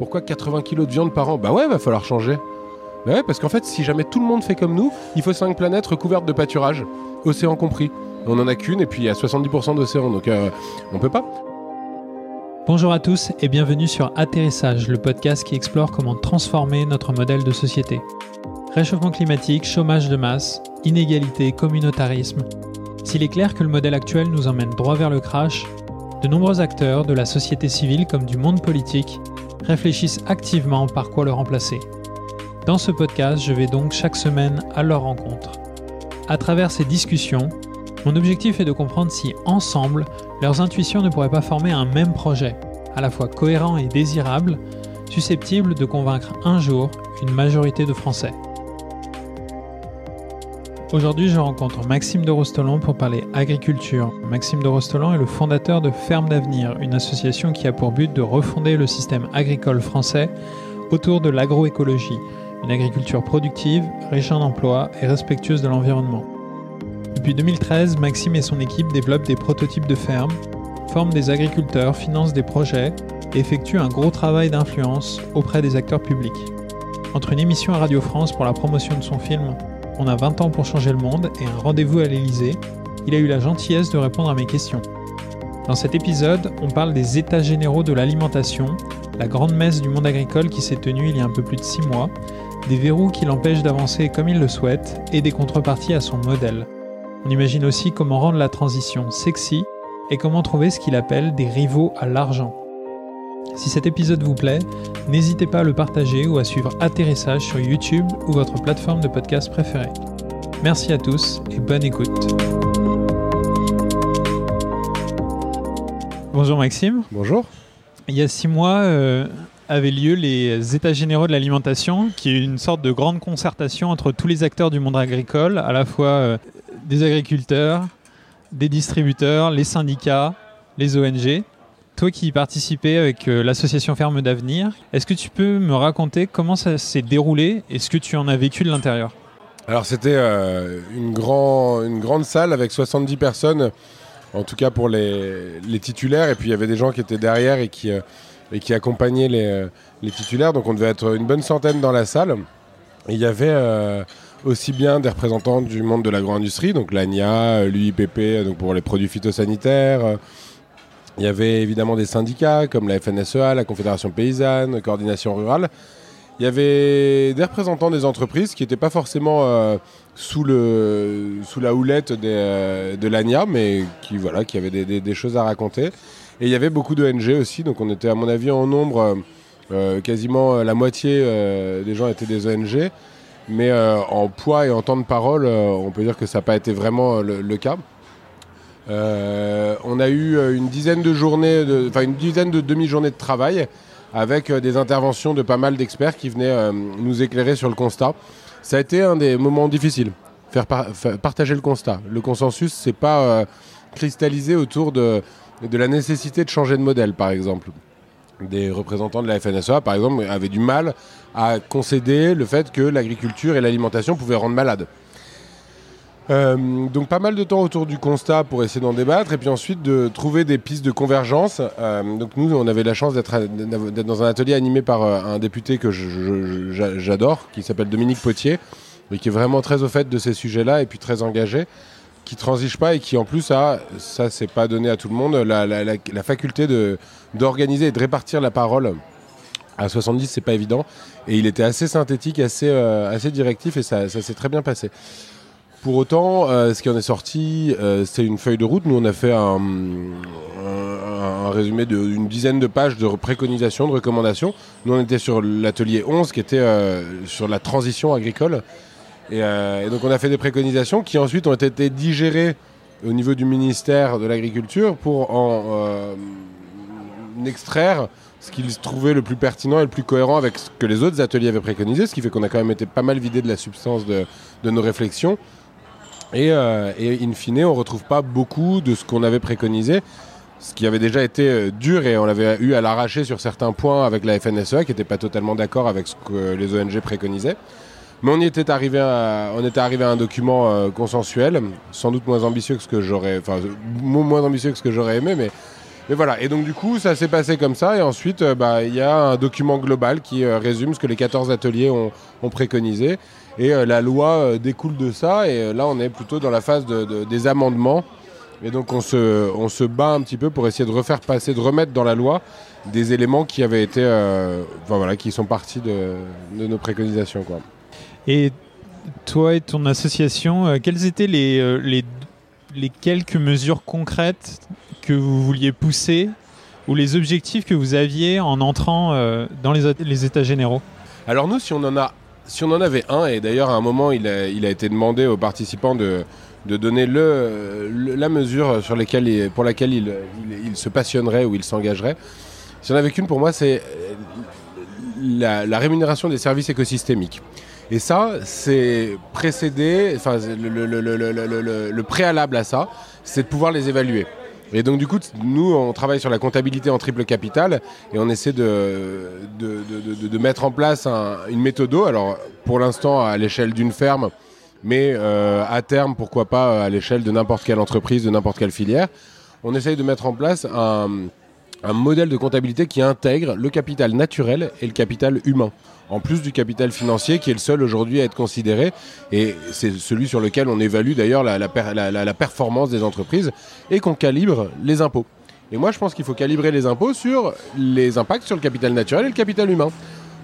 Pourquoi 80 kilos de viande par an? Bah ouais, va falloir changer. Bah ouais, parce qu'en fait, si jamais tout le monde fait comme nous, il faut 5 planètes recouvertes de pâturage, océan compris. On en a qu'une et puis il y a 70% d'océan, donc euh, on peut pas. Bonjour à tous et bienvenue sur Atterrissage, le podcast qui explore comment transformer notre modèle de société. Réchauffement climatique, chômage de masse, inégalité, communautarisme. S'il est clair que le modèle actuel nous emmène droit vers le crash, de nombreux acteurs de la société civile comme du monde politique réfléchissent activement par quoi le remplacer. Dans ce podcast, je vais donc chaque semaine à leur rencontre. À travers ces discussions, mon objectif est de comprendre si, ensemble, leurs intuitions ne pourraient pas former un même projet, à la fois cohérent et désirable, susceptible de convaincre un jour une majorité de Français. Aujourd'hui, je rencontre Maxime de Rostolan pour parler agriculture. Maxime de Rostolan est le fondateur de Ferme d'Avenir, une association qui a pour but de refonder le système agricole français autour de l'agroécologie, une agriculture productive, riche en emplois et respectueuse de l'environnement. Depuis 2013, Maxime et son équipe développent des prototypes de fermes, forment des agriculteurs, financent des projets et effectuent un gros travail d'influence auprès des acteurs publics. Entre une émission à Radio France pour la promotion de son film on a 20 ans pour changer le monde et un rendez-vous à l'Elysée, il a eu la gentillesse de répondre à mes questions. Dans cet épisode, on parle des États généraux de l'alimentation, la grande messe du monde agricole qui s'est tenue il y a un peu plus de 6 mois, des verrous qui l'empêchent d'avancer comme il le souhaite et des contreparties à son modèle. On imagine aussi comment rendre la transition sexy et comment trouver ce qu'il appelle des rivaux à l'argent. Si cet épisode vous plaît, n'hésitez pas à le partager ou à suivre Atterrissage sur YouTube ou votre plateforme de podcast préférée. Merci à tous et bonne écoute. Bonjour Maxime. Bonjour. Il y a six mois euh, avaient lieu les États généraux de l'alimentation, qui est une sorte de grande concertation entre tous les acteurs du monde agricole, à la fois euh, des agriculteurs, des distributeurs, les syndicats, les ONG. Toi qui y participais avec euh, l'association Ferme d'Avenir, est-ce que tu peux me raconter comment ça s'est déroulé et ce que tu en as vécu de l'intérieur? Alors c'était euh, une, grand, une grande salle avec 70 personnes, en tout cas pour les, titulaires, et puis il y avait des gens qui étaient derrière et qui, euh, accompagnaient les, titulaires, donc on devait être une bonne centaine dans la salle. Il y avait aussi bien des représentants du monde de l'agro-industrie, donc l'ANIA, l'UIPP, donc pour les produits phytosanitaires il y avait évidemment des syndicats comme la FNSEA, la Confédération paysanne, Coordination rurale. Il y avait des représentants des entreprises qui n'étaient pas forcément euh, sous, la houlette euh, de l'ANIA, mais qui avaient des, choses à raconter. Et il y avait beaucoup d'ONG aussi, donc on était à mon avis en nombre, euh, quasiment la moitié des gens étaient des ONG. Mais en poids et en temps de parole, on peut dire que ça n'a pas été vraiment le cas. Euh, on a eu euh, une dizaine de journées, enfin une dizaine de demi-journées de travail avec euh, des interventions de pas mal d'experts qui venaient nous éclairer sur le constat. Ça a été un des moments difficiles, partager le constat. Le consensus, c'est pas cristallisé autour de, la nécessité de changer de modèle, par exemple. Des représentants de la FNSEA, par exemple, avaient du mal à concéder le fait que l'agriculture et l'alimentation pouvaient rendre malade. Euh, donc pas mal de temps autour du constat pour essayer d'en débattre et puis ensuite de trouver des pistes de convergence. Euh, donc nous, on avait la chance d'être dans un atelier animé par euh, un député que j'adore, qui s'appelle Dominique Potier, et qui est vraiment très au fait de ces sujets-là et puis très engagé, qui transige pas et qui en plus a, ça c'est pas donné à tout le monde, la, la faculté d'organiser et de répartir la parole. À 70, c'est pas évident. Et il était assez synthétique, assez, assez directif et ça s'est très bien passé. Pour autant, euh, ce qui en est sorti, euh, c'est une feuille de route. Nous, on a fait un, résumé d'une dizaine de pages de préconisations, de recommandations. Nous, on était sur l'atelier 11, qui était euh, sur la transition agricole. Et, donc, on a fait des préconisations qui ensuite ont été digérées au niveau du ministère de l'Agriculture pour en extraire ce qu'ils trouvaient le plus pertinent et le plus cohérent avec ce que les autres ateliers avaient préconisé, ce qui fait qu'on a quand même été pas mal vidé de la substance de nos réflexions. Euh, et, in fine, on retrouve pas beaucoup de ce qu'on avait préconisé, ce qui avait déjà été euh, dur et on l'avait eu à l'arracher sur certains points avec la FNSEA qui n'était pas totalement d'accord avec ce que les ONG préconisaient. Mais on y était arrivé à, on était arrivé à un document euh, consensuel, sans doute moins ambitieux que ce que j'aurais, enfin moins ambitieux que ce que j'aurais aimé, mais mais voilà, et donc du coup, ça s'est passé comme ça, et ensuite, euh, bah, il y a un document global qui résume ce que les 14 ateliers ont, préconisé, et euh, la loi découle de ça, et là, on est plutôt dans la phase des amendements, et donc on se, on se bat un petit peu pour essayer de refaire passer, de remettre dans la loi des éléments qui avaient été, enfin, voilà, qui sont partis de, nos préconisations. Quoi. Et toi et ton association, quelles étaient les, les, les quelques mesures concrètes que vous vouliez pousser ou les objectifs que vous aviez en entrant euh, dans les, les, États généraux? Alors nous, si on en a, si on en avait un, et d'ailleurs à un moment il a, été demandé aux participants de, donner la mesure sur pour laquelle il, se passionnerait ou il s'engagerait. Si on avait qu'une pour moi, c'est la, rémunération des services écosystémiques. Et ça, c'est précédé, enfin le préalable à ça, c'est de pouvoir les évaluer. Et donc du coup, nous, on travaille sur la comptabilité en triple capital et on essaie de, mettre en place une méthode. Alors pour l'instant à l'échelle d'une ferme, mais euh, à terme, pourquoi pas à l'échelle de n'importe quelle entreprise, de n'importe quelle filière, on essaye de mettre en place un modèle de comptabilité qui intègre le capital naturel et le capital humain en plus du capital financier qui est le seul aujourd'hui à être considéré. Et c'est celui sur lequel on évalue d'ailleurs la, performance des entreprises et qu'on calibre les impôts. Et moi, je pense qu'il faut calibrer les impôts sur les impacts sur le capital naturel et le capital humain.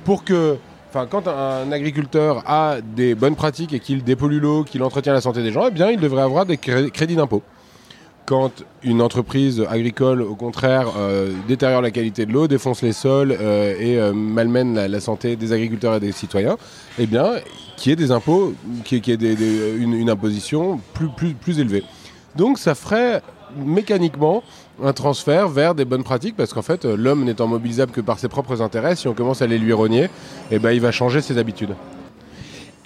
Pour que, enfin, quand un agriculteur a des bonnes pratiques et qu'il dépollue l'eau, qu'il entretient la santé des gens, eh bien, il devrait avoir des crédits d'impôt quand une entreprise agricole, au contraire, euh, détériore la qualité de l'eau, défonce les sols euh, et euh, malmène la, santé des agriculteurs et des citoyens, eh bien, qu'il y ait des impôts, qu'il y ait une, imposition plus, élevée. Donc ça ferait mécaniquement un transfert vers des bonnes pratiques parce qu'en fait l'homme n'étant mobilisable que par ses propres intérêts, si on commence à les lui rogner, eh ben, il va changer ses habitudes.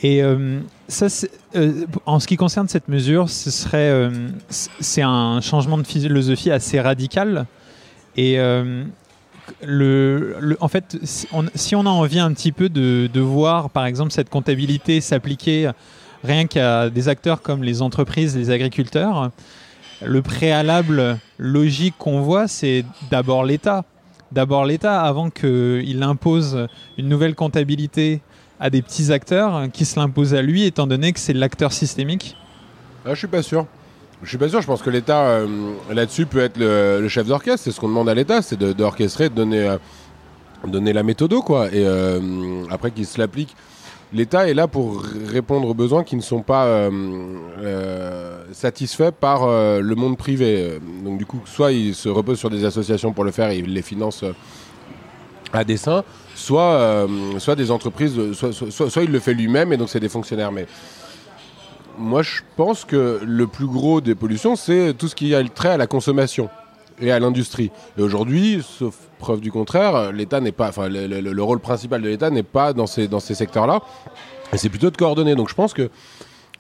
Et euh, ça, euh, en ce qui concerne cette mesure, ce serait, euh, c'est un changement de philosophie assez radical. Et le, en fait, si on, a envie un petit peu de, de voir, par exemple, cette comptabilité s'appliquer rien qu'à des acteurs comme les entreprises, les agriculteurs, le préalable logique qu'on voit, c'est d'abord l'État. D'abord l'État, avant qu'il impose une nouvelle comptabilité à des petits acteurs qui se l'imposent à lui, étant donné que c'est l'acteur systémique ah, Je suis pas sûr. Je suis pas sûr. Je pense que l'État euh, là-dessus peut être le, chef d'orchestre. C'est ce qu'on demande à l'État, c'est d'orchestrer, de, donner, euh, donner la méthode, quoi. Et euh, après qu'il se l'applique. L'État est là pour répondre aux besoins qui ne sont pas satisfaits par le monde privé. Donc du coup, soit il se repose sur des associations pour le faire et il les finance à dessein, soit, euh, soit des entreprises, soit, soit, il le fait lui-même et donc c'est des fonctionnaires. Mais moi, je pense que le plus gros des pollutions, c'est tout ce qui a le trait à la consommation et à l'industrie. Et aujourd'hui, sauf preuve du contraire, l'État n'est pas, enfin, le, rôle principal de l'État n'est pas dans ces, dans ces secteurs-là. Et c'est plutôt de coordonner. Donc je pense que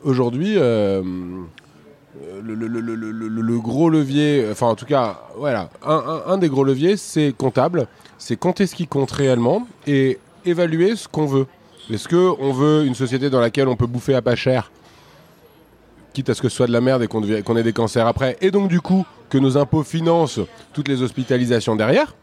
aujourd'hui, euh, le, le, gros levier, enfin en tout cas, voilà, un, un des gros leviers, c'est comptable c'est compter ce qui compte réellement et évaluer ce qu'on veut. Est-ce qu'on veut une société dans laquelle on peut bouffer à pas cher, quitte à ce que ce soit de la merde et qu'on ait des cancers après, et donc du coup que nos impôts financent toutes les hospitalisations derrière?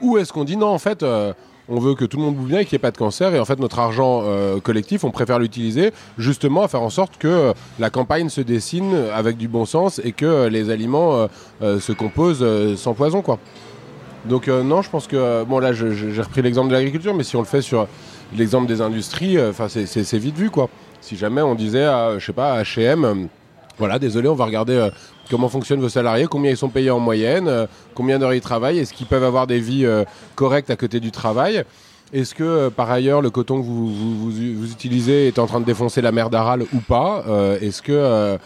Ou est-ce qu'on dit non, en fait, euh, on veut que tout le monde bouffe bien et qu'il n'y ait pas de cancer, et en fait notre argent euh, collectif, on préfère l'utiliser justement à faire en sorte que euh, la campagne se dessine avec du bon sens et que les aliments se composent sans poison, quoi. Donc euh, non, je pense que euh, bon là, j'ai repris l'exemple de l'agriculture, mais si on le fait sur l'exemple des industries, euh, enfin c'est vite vu quoi. Si jamais on disait, à, je sais pas, H&M, voilà, désolé, on va regarder comment fonctionnent vos salariés, combien ils sont payés en moyenne, combien d'heures ils travaillent, est-ce qu'ils peuvent avoir des vies correctes à côté du travail? Est-ce que par ailleurs le coton que vous, utilisez est en train de défoncer la mer d'Aral ou pas? Est-ce que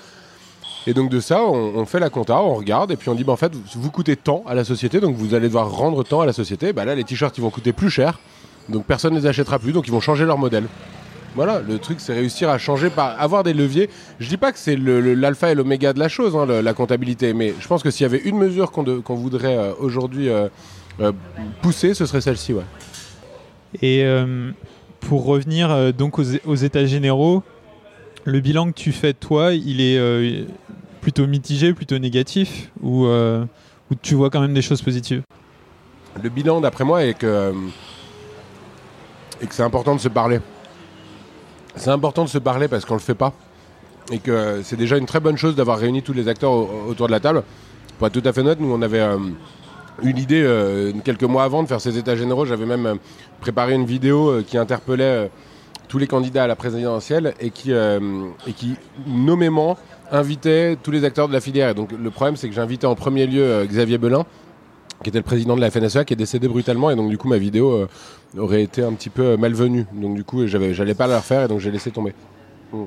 et donc de ça, on, fait la compta, on regarde, et puis on dit, bah, en fait, vous coûtez tant à la société, donc vous allez devoir rendre tant à la société. Bah, là, les t-shirts, ils vont coûter plus cher, donc personne ne les achètera plus, donc ils vont changer leur modèle. Voilà, le truc, c'est réussir à changer, par avoir des leviers. Je dis pas que c'est l'alpha et l'oméga de la chose, hein, la comptabilité, mais je pense que s'il y avait une mesure qu'on voudrait euh, aujourd'hui euh, euh, pousser, ce serait celle-ci. Et pour revenir donc aux, États généraux, le bilan que tu fais toi, il est plutôt mitigé, plutôt négatif ou, euh, Ou tu vois quand même des choses positives? Le bilan, d'après moi, est que, c'est important de se parler. C'est important de se parler parce qu'on ne le fait pas. Et que c'est déjà une très bonne chose d'avoir réuni tous les acteurs autour de la table. Pour être tout à fait honnête, nous, on avait eu l'idée euh, quelques mois avant de faire ces états généraux. J'avais même euh, préparé une vidéo qui interpellait tous les candidats à la présidentielle et qui, et qui nommément invitait tous les acteurs de la filière. Donc le problème, c'est que j'invitais en premier lieu Xavier Belin, qui était le président de la FNSEA, qui est décédé brutalement. Et donc du coup, ma vidéo aurait été un petit peu malvenue. Donc du coup, j'allais pas la refaire et donc j'ai laissé tomber. Mm.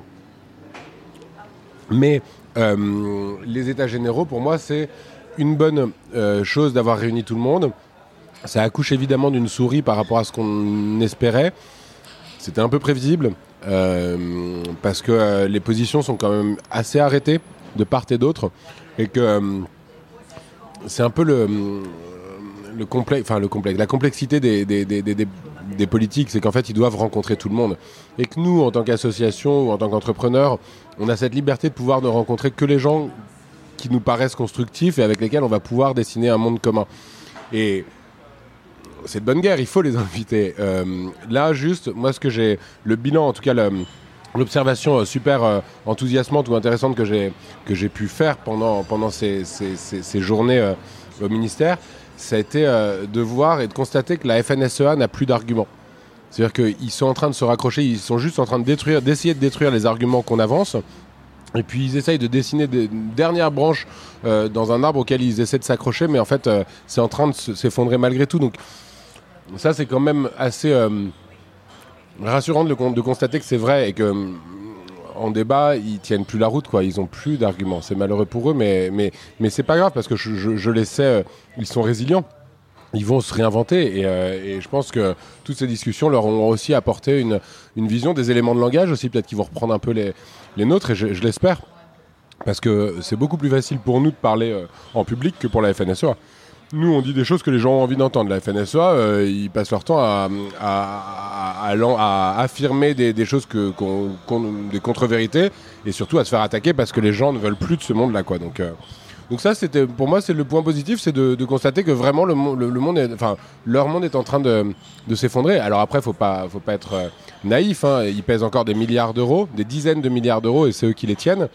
Mais les états généraux, pour moi, c'est une bonne euh, chose d'avoir réuni tout le monde. Ça accouche évidemment d'une souris par rapport à ce qu'on espérait. C'était un peu prévisible euh, parce que euh, les positions sont quand même assez arrêtées de part et d'autre et que c'est un peu le, le complexe, enfin le complexe, la complexité des, des, des, des politiques, c'est qu'en fait ils doivent rencontrer tout le monde et que nous, en tant qu'association ou en tant qu'entrepreneur, on a cette liberté de pouvoir ne rencontrer que les gens qui nous paraissent constructifs et avec lesquels on va pouvoir dessiner un monde commun. C'est de bonne guerre, il faut les inviter. Euh, là, juste, moi, ce que j'ai, le bilan, en tout cas, l'observation euh, super euh, enthousiasmante ou intéressante que j'ai pu faire pendant pendant ces, ces, journées au ministère, ça a été de voir et de constater que la FNSEA n'a plus d'arguments. C'est-à-dire qu'ils sont en train de se raccrocher, ils sont juste en train de détruire, d'essayer de détruire les arguments qu'on avance et puis ils essayent de dessiner des dernières branches dans un arbre auquel ils essaient de s'accrocher, mais en fait c'est en train de s'effondrer malgré tout. Donc ça c'est quand même assez euh, rassurant de, constater que c'est vrai et que en débat ils tiennent plus la route quoi. Ils ont plus d'arguments. C'est malheureux pour eux, mais mais mais c'est pas grave parce que je, je, les sais, ils sont résilients ils vont se réinventer. Euh, et, je pense que toutes ces discussions leur ont aussi apporté une, une vision, des éléments de langage aussi, peut-être qu'ils vont reprendre un peu les, les nôtres, et je, l'espère. Parce que c'est beaucoup plus facile pour nous de parler euh, en public que pour la FNSEA. Nous, on dit des choses que les gens ont envie d'entendre. La FNSEA, euh, ils passent leur temps à, affirmer des, choses, que, des contre-vérités, et surtout à se faire attaquer parce que les gens ne veulent plus de ce monde-là. Quoi. Donc, donc ça, c'était pour moi, c'est le point positif, c'est de, constater que vraiment le, monde, est, enfin, leur monde est en train de, s'effondrer. Alors après, faut pas, faut pas être euh, naïf. Hein. Ils pèsent encore des milliards d'euros, des dizaines de milliards d'euros, et c'est eux qui les tiennent,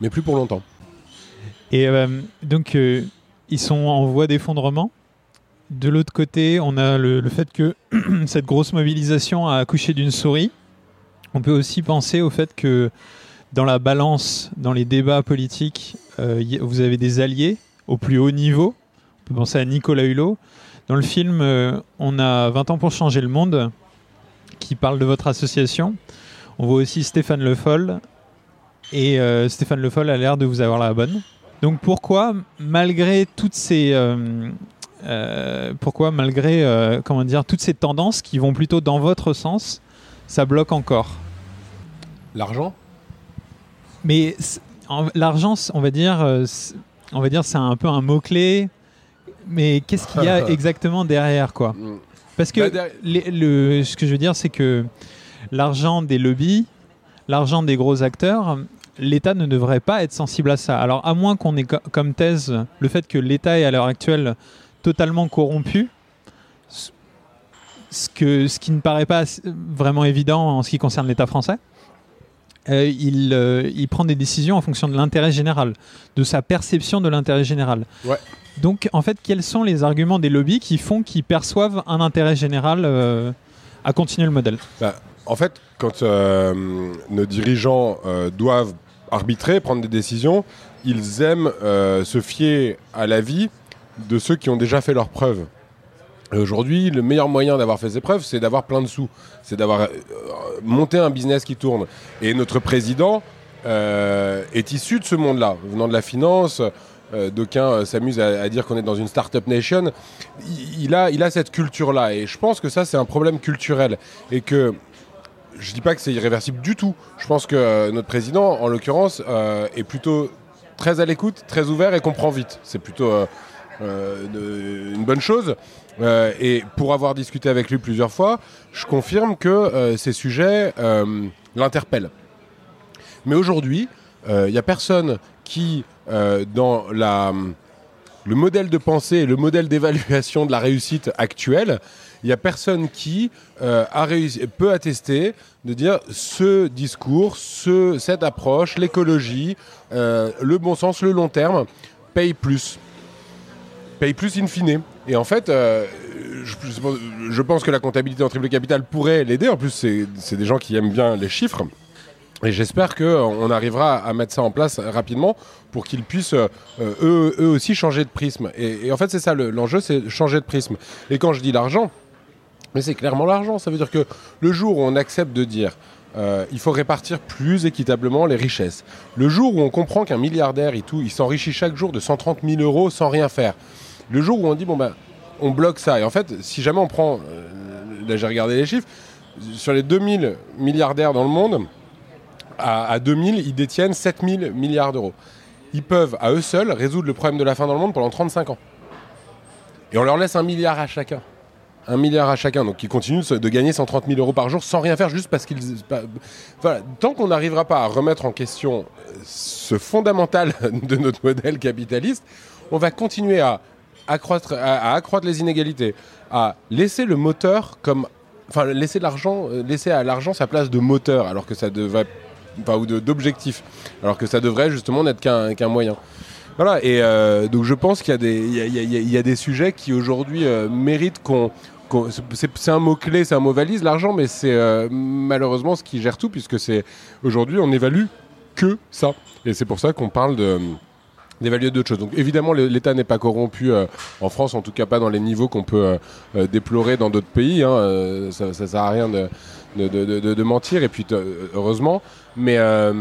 mais plus pour longtemps. Et euh, donc, euh, ils sont en voie d'effondrement. De l'autre côté, on a le, fait que cette grosse mobilisation a accouché d'une souris. On peut aussi penser au fait que dans la balance, dans les débats politiques, euh, vous avez des alliés au plus haut niveau. On peut penser à Nicolas Hulot. Dans le film, euh, on a 20 ans pour changer le monde, qui parle de votre association. On voit aussi Stéphane Le Foll. Et euh, Stéphane Le Foll a l'air de vous avoir la bonne. Donc pourquoi, malgré toutes ces... pourquoi, malgré comment dire, toutes ces tendances qui vont plutôt dans votre sens, ça bloque encore? L'argent? Mais l'argent, on va dire, euh, on va dire, c'est un peu un mot clé. Mais qu'est-ce qu'il y a exactement derrière, quoi? Parce que bah, le, ce que je veux dire, c'est que l'argent des lobbies, l'argent des gros acteurs, l'État ne devrait pas être sensible à ça. Alors, à moins qu'on ait comme thèse le fait que l'État est à l'heure actuelle totalement corrompu, ce, que, ce qui ne paraît pas vraiment évident en ce qui concerne l'État français. Euh, il, euh, il, prend des décisions en fonction de l'intérêt général, de sa perception de l'intérêt général. Donc, en fait, quels sont les arguments des lobbies qui font qu'ils perçoivent un intérêt général euh, à continuer le modèle? Bah, En fait, quand nos dirigeants doivent arbitrer, prendre des décisions, ils aiment se fier à l'avis de ceux qui ont déjà fait leurs preuves. Aujourd'hui, le meilleur moyen d'avoir fait ses preuves, c'est d'avoir plein de sous, c'est d'avoir euh, monté un business qui tourne. Et notre président euh, est issu de ce monde-là, venant de la finance. Euh, D'aucuns s'amusent à, dire qu'on est dans une start-up nation. Il, a, il a cette culture-là. Et je pense que ça, c'est un problème culturel. Et que je ne dis pas que c'est irréversible du tout. Je pense que notre président, en l'occurrence, est plutôt très à l'écoute, très ouvert et comprend vite. C'est plutôt une bonne chose. Euh, et pour avoir discuté avec lui plusieurs fois, je confirme que euh, ces sujets euh, l'interpellent. Mais aujourd'hui, il n'y a personne qui, dans la le modèle de pensée et le modèle d'évaluation de la réussite actuelle, il n'y a personne qui euh, a réussi, peut attester de dire ce discours, ce, cette approche, l'écologie, euh, le bon sens, le long terme, paye plus. Paye plus in fine. Et en fait, euh, je, je pense que la comptabilité en triple capital pourrait l'aider. En plus, c'est des gens qui aiment bien les chiffres. Et j'espère qu'on arrivera à mettre ça en place rapidement pour qu'ils puissent euh, eux, aussi changer de prisme. Et, en fait, c'est ça l'enjeu, c'est changer de prisme. Et quand je dis l'argent, mais c'est clairement l'argent. Ça veut dire que le jour où on accepte de dire euh, il faut répartir plus équitablement les richesses, le jour où on comprend qu'un milliardaire et tout, il s'enrichit chaque jour de 130 000 euros sans rien faire, le jour où on dit bon ben on bloque ça. Et en fait, si jamais on prend, euh, là j'ai regardé les chiffres, sur les 2000 milliardaires dans le monde, à, 2000, ils détiennent 7000 milliards d'euros. Ils peuvent, à eux seuls, résoudre le problème de la faim dans le monde pendant 35 ans. Et on leur laisse un milliard à chacun. Un milliard à chacun. Donc ils continuent de gagner 130 000 euros par jour sans rien faire, juste parce qu'ils. Tant qu'on n'arrivera pas à remettre en question ce fondamental de notre modèle capitaliste, on va continuer à accroître, à les inégalités, à laisser le moteur comme enfin laisser l'argent laisser à l'argent sa place de moteur alors que ça devrait ou d'objectifs, alors que ça devrait justement n'être qu'un moyen. Voilà, et euh, donc je pense qu'il y, a des, y, a, des sujets qui aujourd'hui euh, méritent qu'on. c'est un mot clé, c'est un mot valise, l'argent, mais c'est euh, malheureusement ce qui gère tout, puisque c'est aujourd'hui on évalue que ça. Et c'est pour ça qu'on parle de d'évaluer d'autres choses. Donc évidemment, l'État n'est pas corrompu en France, en tout cas pas dans les niveaux qu'on peut déplorer dans d'autres pays. Hein, ça, ça sert à rien de, de, mentir, et puis heureusement. Mais, euh,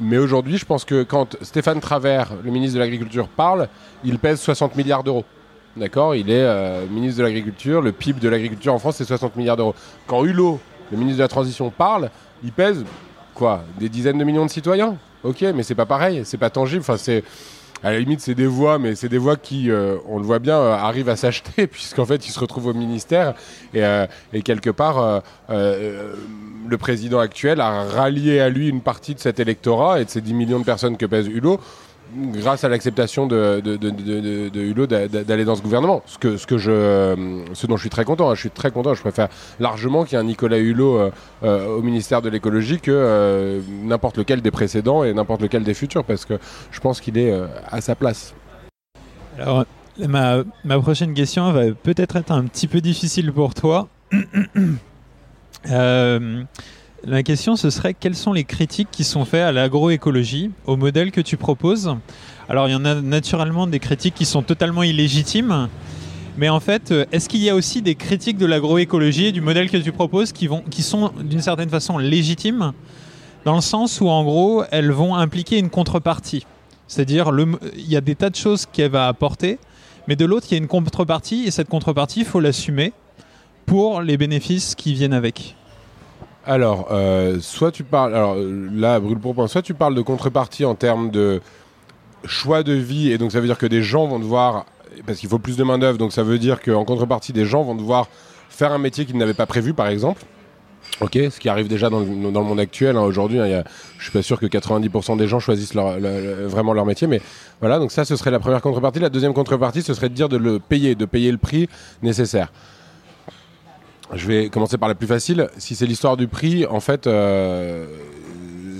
mais aujourd'hui, je pense que quand Stéphane Travers, le ministre de l'Agriculture, parle, il pèse 60 milliards d'euros. D'accord? Il est euh, ministre de l'Agriculture, le PIB de l'agriculture en France, c'est 60 milliards d'euros. Quand Hulot, le ministre de la Transition, parle, il pèse quoi? Des dizaines de millions de citoyens? Ok, mais c'est pas pareil, c'est pas tangible. Enfin, c'est à la limite, c'est des voix, mais c'est des voix qui, euh, on le voit bien, euh, arrivent à s'acheter, puisqu'en fait, ils se retrouvent au ministère. Et, euh, quelque part, le président actuel a rallié à lui une partie de cet électorat et de ces 10 millions de personnes que pèse Hulot grâce à l'acceptation de, Hulot d'aller dans ce gouvernement. Ce, dont je suis très content. Je préfère largement qu'il y ait un Nicolas Hulot euh, euh, au ministère de l'écologie que euh, n'importe lequel des précédents et n'importe lequel des futurs parce que je pense qu'il est à sa place. Alors, ma prochaine question va peut-être être un petit peu difficile pour toi. La question, ce serait quelles sont les critiques qui sont faites à l'agroécologie, au modèle que tu proposes? Alors, il y en a naturellement des critiques qui sont totalement illégitimes, mais en fait, euh, est-ce qu'il y a aussi des critiques de l'agroécologie et du modèle que tu proposes qui, sont d'une certaine façon légitimes, dans le sens où, en gros, elles vont impliquer une contrepartie? C'est-à-dire, il y a des tas de choses qu'elle va apporter, mais de l'autre, il y a une contrepartie, et cette contrepartie, il faut l'assumer pour les bénéfices qui viennent avec. Alors, euh, soit tu parles, alors là, brûle pour point, soit tu parles de contrepartie en termes de choix de vie, et donc ça veut dire que des gens vont devoir, parce qu'il faut plus de main-d'œuvre, donc ça veut dire qu'en contrepartie, des gens vont devoir faire un métier qu'ils n'avaient pas prévu, par exemple. Ce qui arrive déjà dans le, monde actuel. Hein, Aujourd'hui, hein, je suis pas sûr que 90% des gens choisissent vraiment leur métier, mais voilà. Donc ça, ce serait la première contrepartie. La deuxième contrepartie, ce serait de dire de le payer, de payer le prix nécessaire. Je vais commencer par la plus facile. Si c'est l'histoire du prix, en fait, euh,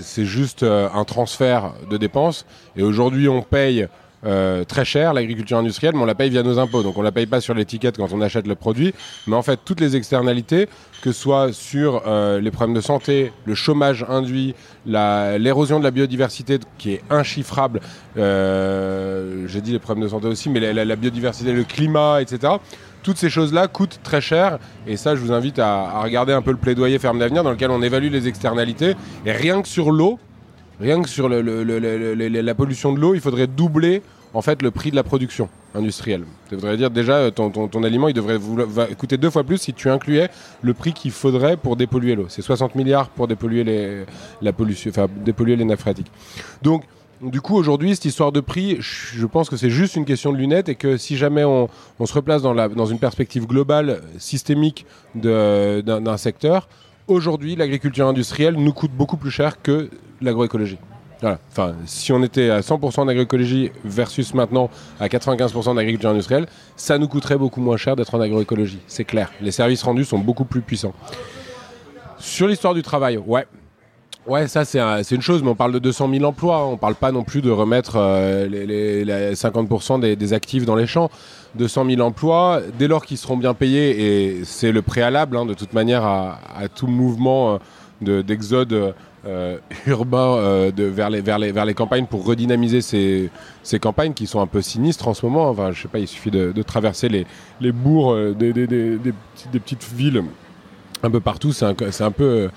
c'est juste euh, un transfert de dépenses. Et aujourd'hui, on paye euh, très cher l'agriculture industrielle, mais on la paye via nos impôts. Donc on la paye pas sur l'étiquette quand on achète le produit, mais en fait toutes les externalités, que ce soit sur les problèmes de santé, le chômage induit, l'érosion de la biodiversité qui est inchiffrable, j'ai dit les problèmes de santé aussi, mais la biodiversité, le climat, etc toutes ces choses-là coûtent très cher. Et ça, je vous invite à, regarder un peu le plaidoyer Ferme d'avenir dans lequel on évalue les externalités. Et rien que sur l'eau, rien que sur la pollution de l'eau, il faudrait doubler en fait le prix de la production industrielle. Ça voudrait dire déjà ton, ton, aliment il devrait coûter deux fois plus si tu incluais le prix qu'il faudrait pour dépolluer l'eau. C'est 60 milliards pour dépolluer les, la pollution, enfin dépolluer les nappes phréatiques. Donc du coup, aujourd'hui, cette histoire de prix, je pense que c'est juste une question de lunettes et que si jamais on, se replace dans, une perspective globale, systémique d'un secteur, aujourd'hui, l'agriculture industrielle nous coûte beaucoup plus cher que l'agroécologie. Voilà. Enfin, si on était à 100% d'agroécologie versus maintenant à 95% d'agriculture industrielle, ça nous coûterait beaucoup moins cher d'être en agroécologie. C'est clair. Les services rendus sont beaucoup plus puissants. Sur l'histoire du travail, ouais. Ouais, ça c'est une chose, mais on parle de 200 000 emplois. On parle pas non plus de remettre euh, les, 50% des, actifs dans les champs. 200 000 emplois, dès lors qu'ils seront bien payés, et c'est le préalable hein, de toute manière à, tout mouvement euh, d'exode euh, urbain vers, les, campagnes pour redynamiser ces, campagnes qui sont un peu sinistres en ce moment. Enfin, je sais pas, il suffit de, traverser les, bourgs des, des, petites villes un peu partout. C'est un peu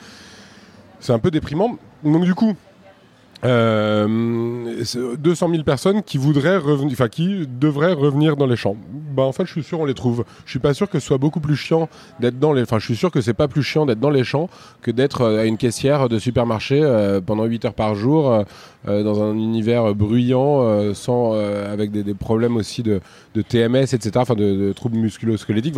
c'est un peu déprimant. Donc du coup, euh, 200 000 personnes qui voudraient revenir, enfin qui devraient revenir dans les champs. Bah en fait, je suis sûr on les trouve. Je suis pas sûr que ce soit beaucoup plus chiant d'être dans les, enfin je suis sûr que c'est pas plus chiant d'être dans les champs que d'être euh, à une caissière de supermarché euh, pendant 8 heures par jour euh, dans un univers bruyant, sans avec des, problèmes aussi de, TMS, etc. Enfin de, troubles musculo-squelettiques.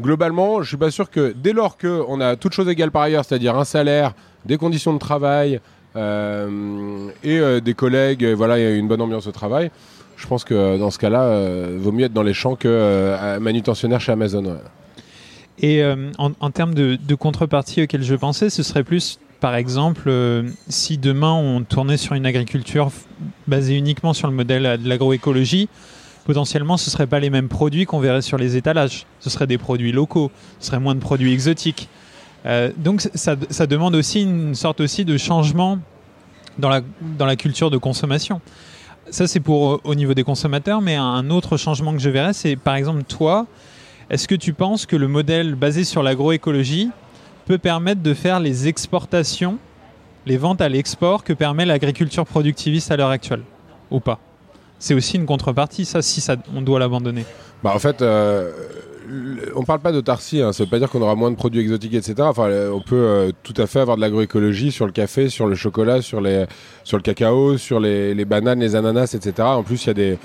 globalement, je suis pas sûr que dès lors qu'on a toutes choses égales par ailleurs, c'est-à-dire un salaire, des conditions de travail euh, et euh, des collègues, voilà, il a une bonne ambiance au travail. Je pense que dans ce cas-là, euh, vaut mieux être dans les champs que manutentionnaire chez Amazon. Et en, termes de, contrepartie auquel je pensais, ce serait plus, par exemple, si demain on tournait sur une agriculture basée uniquement sur le modèle de l'agroécologie, potentiellement ce ne seraient pas les mêmes produits qu'on verrait sur les étalages. Ce seraient des produits locaux, ce serait moins de produits exotiques. Euh, donc ça, demande aussi une sorte aussi de changement dans la, dans la culture de consommation. Ça c'est pour au niveau des consommateurs, mais un autre changement que je verrais, c'est par exemple toi, est-ce que tu penses que le modèle basé sur l'agroécologie peut permettre de faire les exportations, les ventes à l'export que permet l'agriculture productiviste à l'heure actuelle ou pas? C'est aussi une contrepartie, ça, si on doit l'abandonner. Bah en fait, euh, on parle pas d'autarcie, hein. ça veut pas dire qu'on aura moins de produits exotiques, etc. Enfin, euh, on peut euh, tout à fait avoir de l'agroécologie sur le café, sur le chocolat, sur, les, sur le cacao, sur les, bananes, les ananas, etc. En plus, il y a des.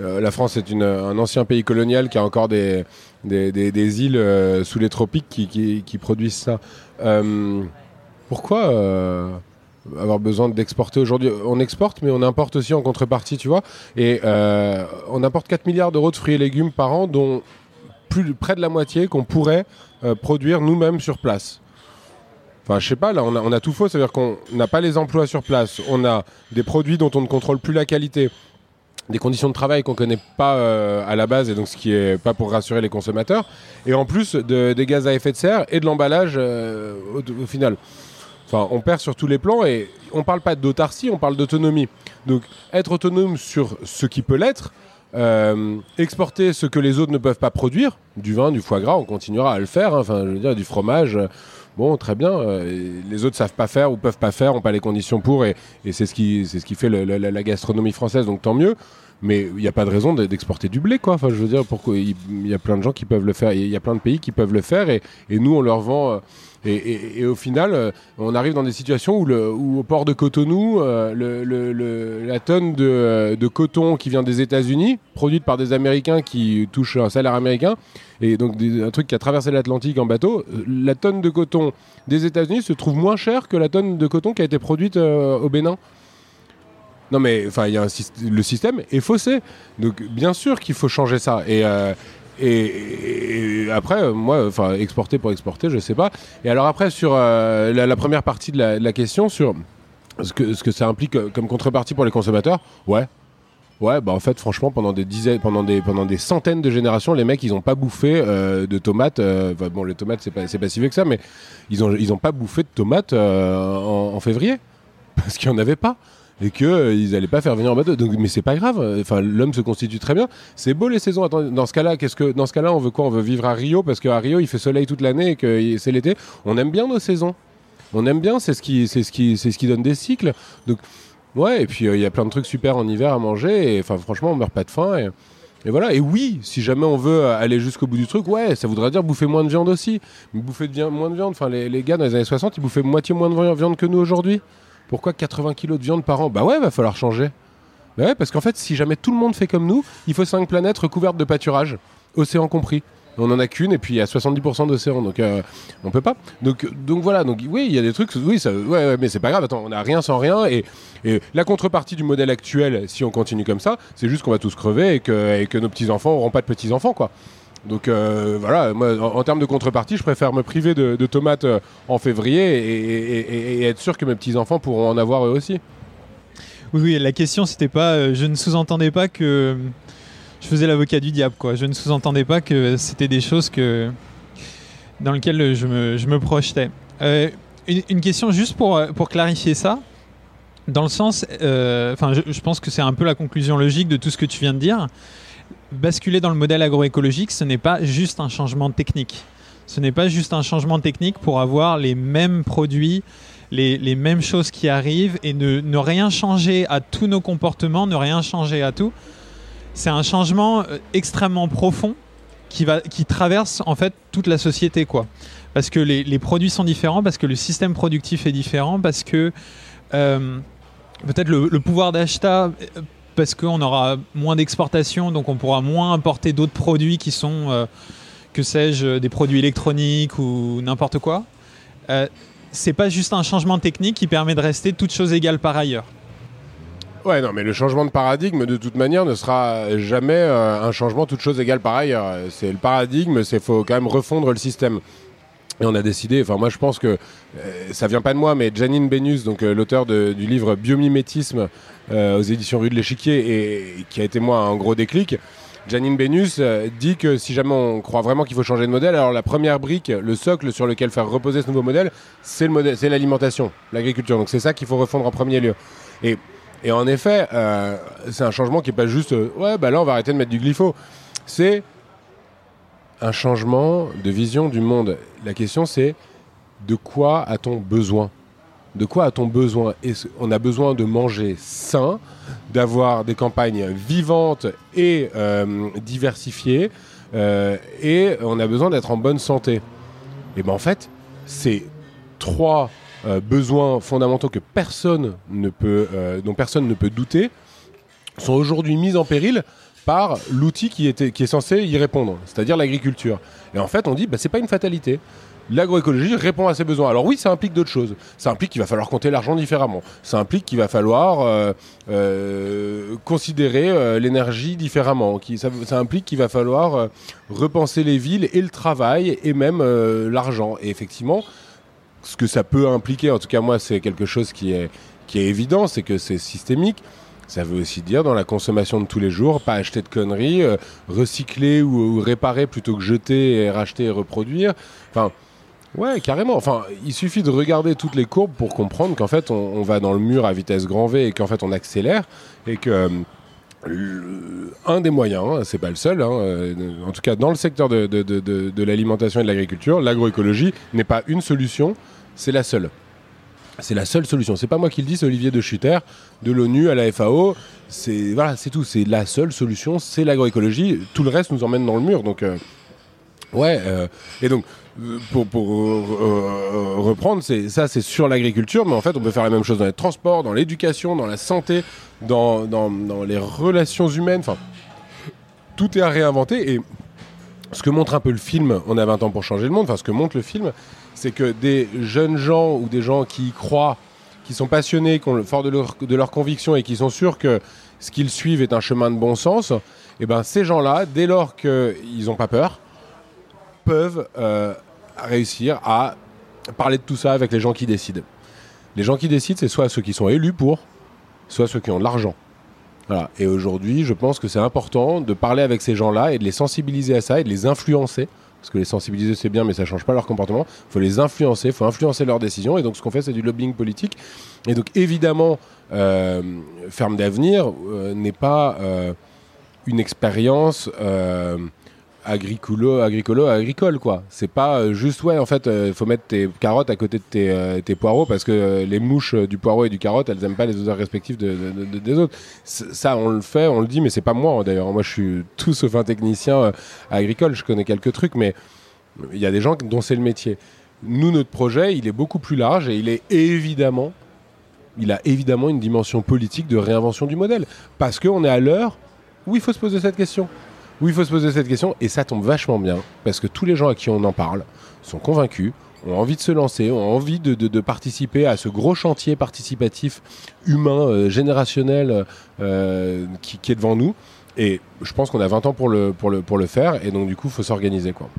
Euh, la France est un ancien pays colonial qui a encore des, des, îles sous les tropiques qui, produisent ça. pourquoi avoir besoin d'exporter aujourd'hui? On exporte, mais on importe aussi en contrepartie, tu vois. Et on importe 4 milliards d'euros de fruits et légumes par an, dont plus près de la moitié qu'on pourrait euh, produire nous-mêmes sur place. Enfin, je sais pas, là, on a, tout faux, c'est-à-dire qu'on n'a pas les emplois sur place, on a des produits dont on ne contrôle plus la qualité, des conditions de travail qu'on connaît pas euh, à la base, et donc ce qui est pas pour rassurer les consommateurs, et en plus de, des gaz à effet de serre et de l'emballage euh, au, final. Enfin, on perd sur tous les plans, et on parle pas d'autarcie, on parle d'autonomie. Donc, être autonome sur ce qui peut l'être, euh, exporter ce que les autres ne peuvent pas produire, du vin, du foie gras, on continuera à le faire. Hein. Enfin, je veux dire, du fromage, euh, bon, très bien. Euh, les autres savent pas faire ou peuvent pas faire, ont pas les conditions pour, et, c'est ce qui, ce qui fait la, gastronomie française, donc tant mieux. Mais il n'y a pas de raison d'exporter du blé, quoi. Enfin, je veux dire, pourquoi il y, a plein de gens qui peuvent le faire, il y a plein de pays qui peuvent le faire, et, et nous, on leur vend et, au final, euh, on arrive dans des situations où, au port de Cotonou, euh, la tonne euh, de, coton qui vient des États-Unis, produite par des Américains qui touchent un salaire américain, et donc un truc qui a traversé l'Atlantique en bateau, la tonne de coton des États-Unis se trouve moins chère que la tonne de coton qui a été produite au Bénin. Non mais enfin, le système est faussé. Donc bien sûr qu'il faut changer ça. Et, et, après, moi, enfin, exporter pour exporter, je sais pas. Et alors après, sur euh, la, première partie de la, question, sur ce que, ça implique comme contrepartie pour les consommateurs, ouais. Ouais, bah en fait, franchement, pendant des dizaines, pendant des, pendant des centaines de générations, les mecs, ils ont pas bouffé euh, de tomates. Euh, bon, les tomates, c'est pas, pas si vieux que ça, mais ils ont, ils ont pas bouffé de tomates en, en février parce qu'il y en avait pas et qu'ils euh, ils n'allaient pas faire venir en bateau. Donc, mais c'est pas grave. Enfin, l'homme se constitue très bien. C'est beau les saisons. dans ce cas-là, qu'est-ce que dans ce cas-là, on veut quoi? On veut vivre à Rio parce qu'à Rio, il fait soleil toute l'année et que c'est l'été. On aime bien nos saisons. On aime bien. C'est ce qui, c'est ce qui, c'est ce qui donne des cycles. Donc, ouais. Et puis, euh, il y a plein de trucs super en hiver à manger. Et enfin, franchement, on meurt pas de faim. Et, voilà, et oui, si jamais on veut aller jusqu'au bout du truc, ouais, ça voudrait dire bouffer moins de viande aussi. Mais bouffer moins de viande, enfin, les, gars dans les années 60, ils bouffaient moitié moins de viande que nous aujourd'hui. Pourquoi 80 kilos de viande par an? Bah ouais, va falloir changer. Bah ouais, parce qu'en fait, si jamais tout le monde fait comme nous, il faut 5 planètes recouvertes de pâturage, océan compris. on en a qu'une et puis il y a 70% d'océan, donc euh, on peut pas. Donc, voilà, donc oui, il y a des trucs, oui, ça, ouais, mais c'est pas grave. Attends, on a rien sans rien et, la contrepartie du modèle actuel, si on continue comme ça, c'est juste qu'on va tous crever et que, nos petits enfants auront pas de petits enfants, quoi. Donc euh, voilà, moi, en, termes de contrepartie, je préfère me priver de, tomates euh, en février et, être sûr que mes petits enfants pourront en avoir eux aussi. Oui, la question c'était pas, je ne sous-entendais pas que je faisais l'avocat du diable, quoi. Je ne sous-entendais pas que c'était des choses que, dans lesquelles je me, je me projetais. Euh, une, question juste pour, clarifier ça, dans le sens, euh, enfin, je, pense que c'est un peu la conclusion logique de tout ce que tu viens de dire. Basculer dans le modèle agroécologique, ce n'est pas juste un changement technique. Ce n'est pas juste un changement technique pour avoir les mêmes produits, les, mêmes choses qui arrivent et ne, ne rien changer à tous nos comportements, ne rien changer à tout c'est un changement euh, extrêmement profond qui, va, qui traverse en fait toute la société. quoi. Parce que les, produits sont différents, parce que le système productif est différent, parce que euh, peut-être le, pouvoir d'achat, euh, parce qu'on aura moins d'exportation, donc on pourra moins importer d'autres produits qui sont, que sais-je, des produits électroniques ou n'importe quoi. c'est pas juste un changement technique qui permet de rester toutes choses égales par ailleurs. Ouais, non, mais le changement de paradigme, de toute manière, ne sera jamais euh, un changement toute chose égale par ailleurs. C'est le paradigme, c'est faut quand même refondre le système. Et on a décidé, enfin moi je pense que euh, ça vient pas de moi, mais Janine Benus, donc euh, l'auteur du livre Biomimétisme aux éditions Rue de l'Échiquier, et qui a été moi un gros déclic. Janine Benus dit que si jamais on croit vraiment qu'il faut changer de modèle, alors la première brique, le socle sur lequel faire reposer ce nouveau modèle, c'est l'alimentation, l'agriculture. Donc c'est ça qu'il faut refondre en premier lieu. Et et en effet, euh, c'est un changement qui n'est pas juste euh, ouais, bah là on va arrêter de mettre du glypho. C'est un changement de vision du monde. La question c'est de quoi a-t-on besoin? De quoi a-t-on besoin? On a besoin de manger sain, d'avoir des campagnes vivantes et euh, diversifiées, et on a besoin d'être en bonne santé? Et bien en fait, c'est trois euh, besoins fondamentaux que euh, dont personne ne peut douter, sont aujourd'hui mis en péril par l'outil qui, qui est censé y répondre, c'est-à-dire l'agriculture. Et en fait, on dit, bah, c'est pas une fatalité. L'agroécologie répond à ces besoins. Alors oui, ça implique d'autres choses. Ça implique qu'il va falloir compter l'argent différemment. Ça implique qu'il va falloir euh, considérer l'énergie différemment. ça, ça, implique qu'il va falloir repenser les villes et le travail et même l'argent. Et effectivement, ce que ça peut impliquer, en tout cas moi c'est quelque chose qui est, qui est évident, c'est que c'est systémique. Ça veut aussi dire dans la consommation de tous les jours, pas acheter de conneries, euh, recycler ou, réparer plutôt que jeter et racheter et reproduire. Enfin, ouais, carrément. Enfin, il suffit de regarder toutes les courbes pour comprendre qu'en fait on, va dans le mur à vitesse grand V et qu'en fait on accélère et que euh, un des moyens, hein, c'est pas le seul, hein, euh, en tout cas dans le secteur de l'alimentation et de l'agriculture, l'agroécologie n'est pas une solution, c'est la seule. C'est la seule solution. C'est pas moi qui le dis, c'est Olivier de Schutter, de l'ONU à la FAO. C'est voilà, c'est tout. C'est la seule solution, c'est l'agroécologie. Tout le reste nous emmène dans le mur. Donc euh, ouais. Euh, et donc euh, pour, reprendre, c'est ça, c'est sur l'agriculture, mais en fait, on peut faire la même chose dans les transports, dans l'éducation, dans la santé, dans, dans, dans les relations humaines. Enfin, tout est à réinventer. Et ce que montre un peu le film, on a 20 ans pour changer le monde. Enfin, ce que montre le film, c'est que des jeunes gens ou des gens qui y croient, qui sont passionnés, qui ont fort de leur, de conviction et qui sont sûrs que ce qu'ils suivent est un chemin de bon sens, et eh ben ces gens-là, dès lors qu'ils n'ont pas peur, peuvent euh, réussir à parler de tout ça avec les gens qui décident. Les gens qui décident, c'est soit ceux qui sont élus pour, soit ceux qui ont de l'argent. Et aujourd'hui, je pense que c'est important de parler avec ces gens-là et de les sensibiliser à ça et de les influencer parce que les sensibiliser c'est bien, mais ça change pas leur comportement. Il faut les influencer, il faut influencer leurs décisions. Et donc ce qu'on fait, c'est du lobbying politique. Et donc évidemment, euh, Ferme d'avenir euh, n'est pas euh, une expérience agricolo, agricolo, agricole, quoi. C'est pas euh, juste, ouais, en fait, il euh, faut mettre tes carottes à côté de tes, euh, poireaux parce que les mouches du poireau et du carotte, elles aiment pas les odeurs respectives de, des autres. Ça, on le fait, on le dit, mais c'est pas moi, d'ailleurs. Moi, je suis tout sauf un technicien agricole, je connais quelques trucs, mais il y a des gens dont c'est le métier. Nous, notre projet, il est beaucoup plus large et il est évidemment, il a évidemment une dimension politique de réinvention du modèle. Parce qu'on est à l'heure où il faut se poser cette question où il faut se poser cette question, et ça tombe vachement bien, parce que tous les gens à qui on en parle sont convaincus, ont envie de se lancer, ont envie de, participer à ce gros chantier participatif humain, euh, générationnel euh, qui, est devant nous. Et je pense qu'on a 20 ans pour le, pour le, pour le faire, et donc du coup, il faut s'organiser. quoi.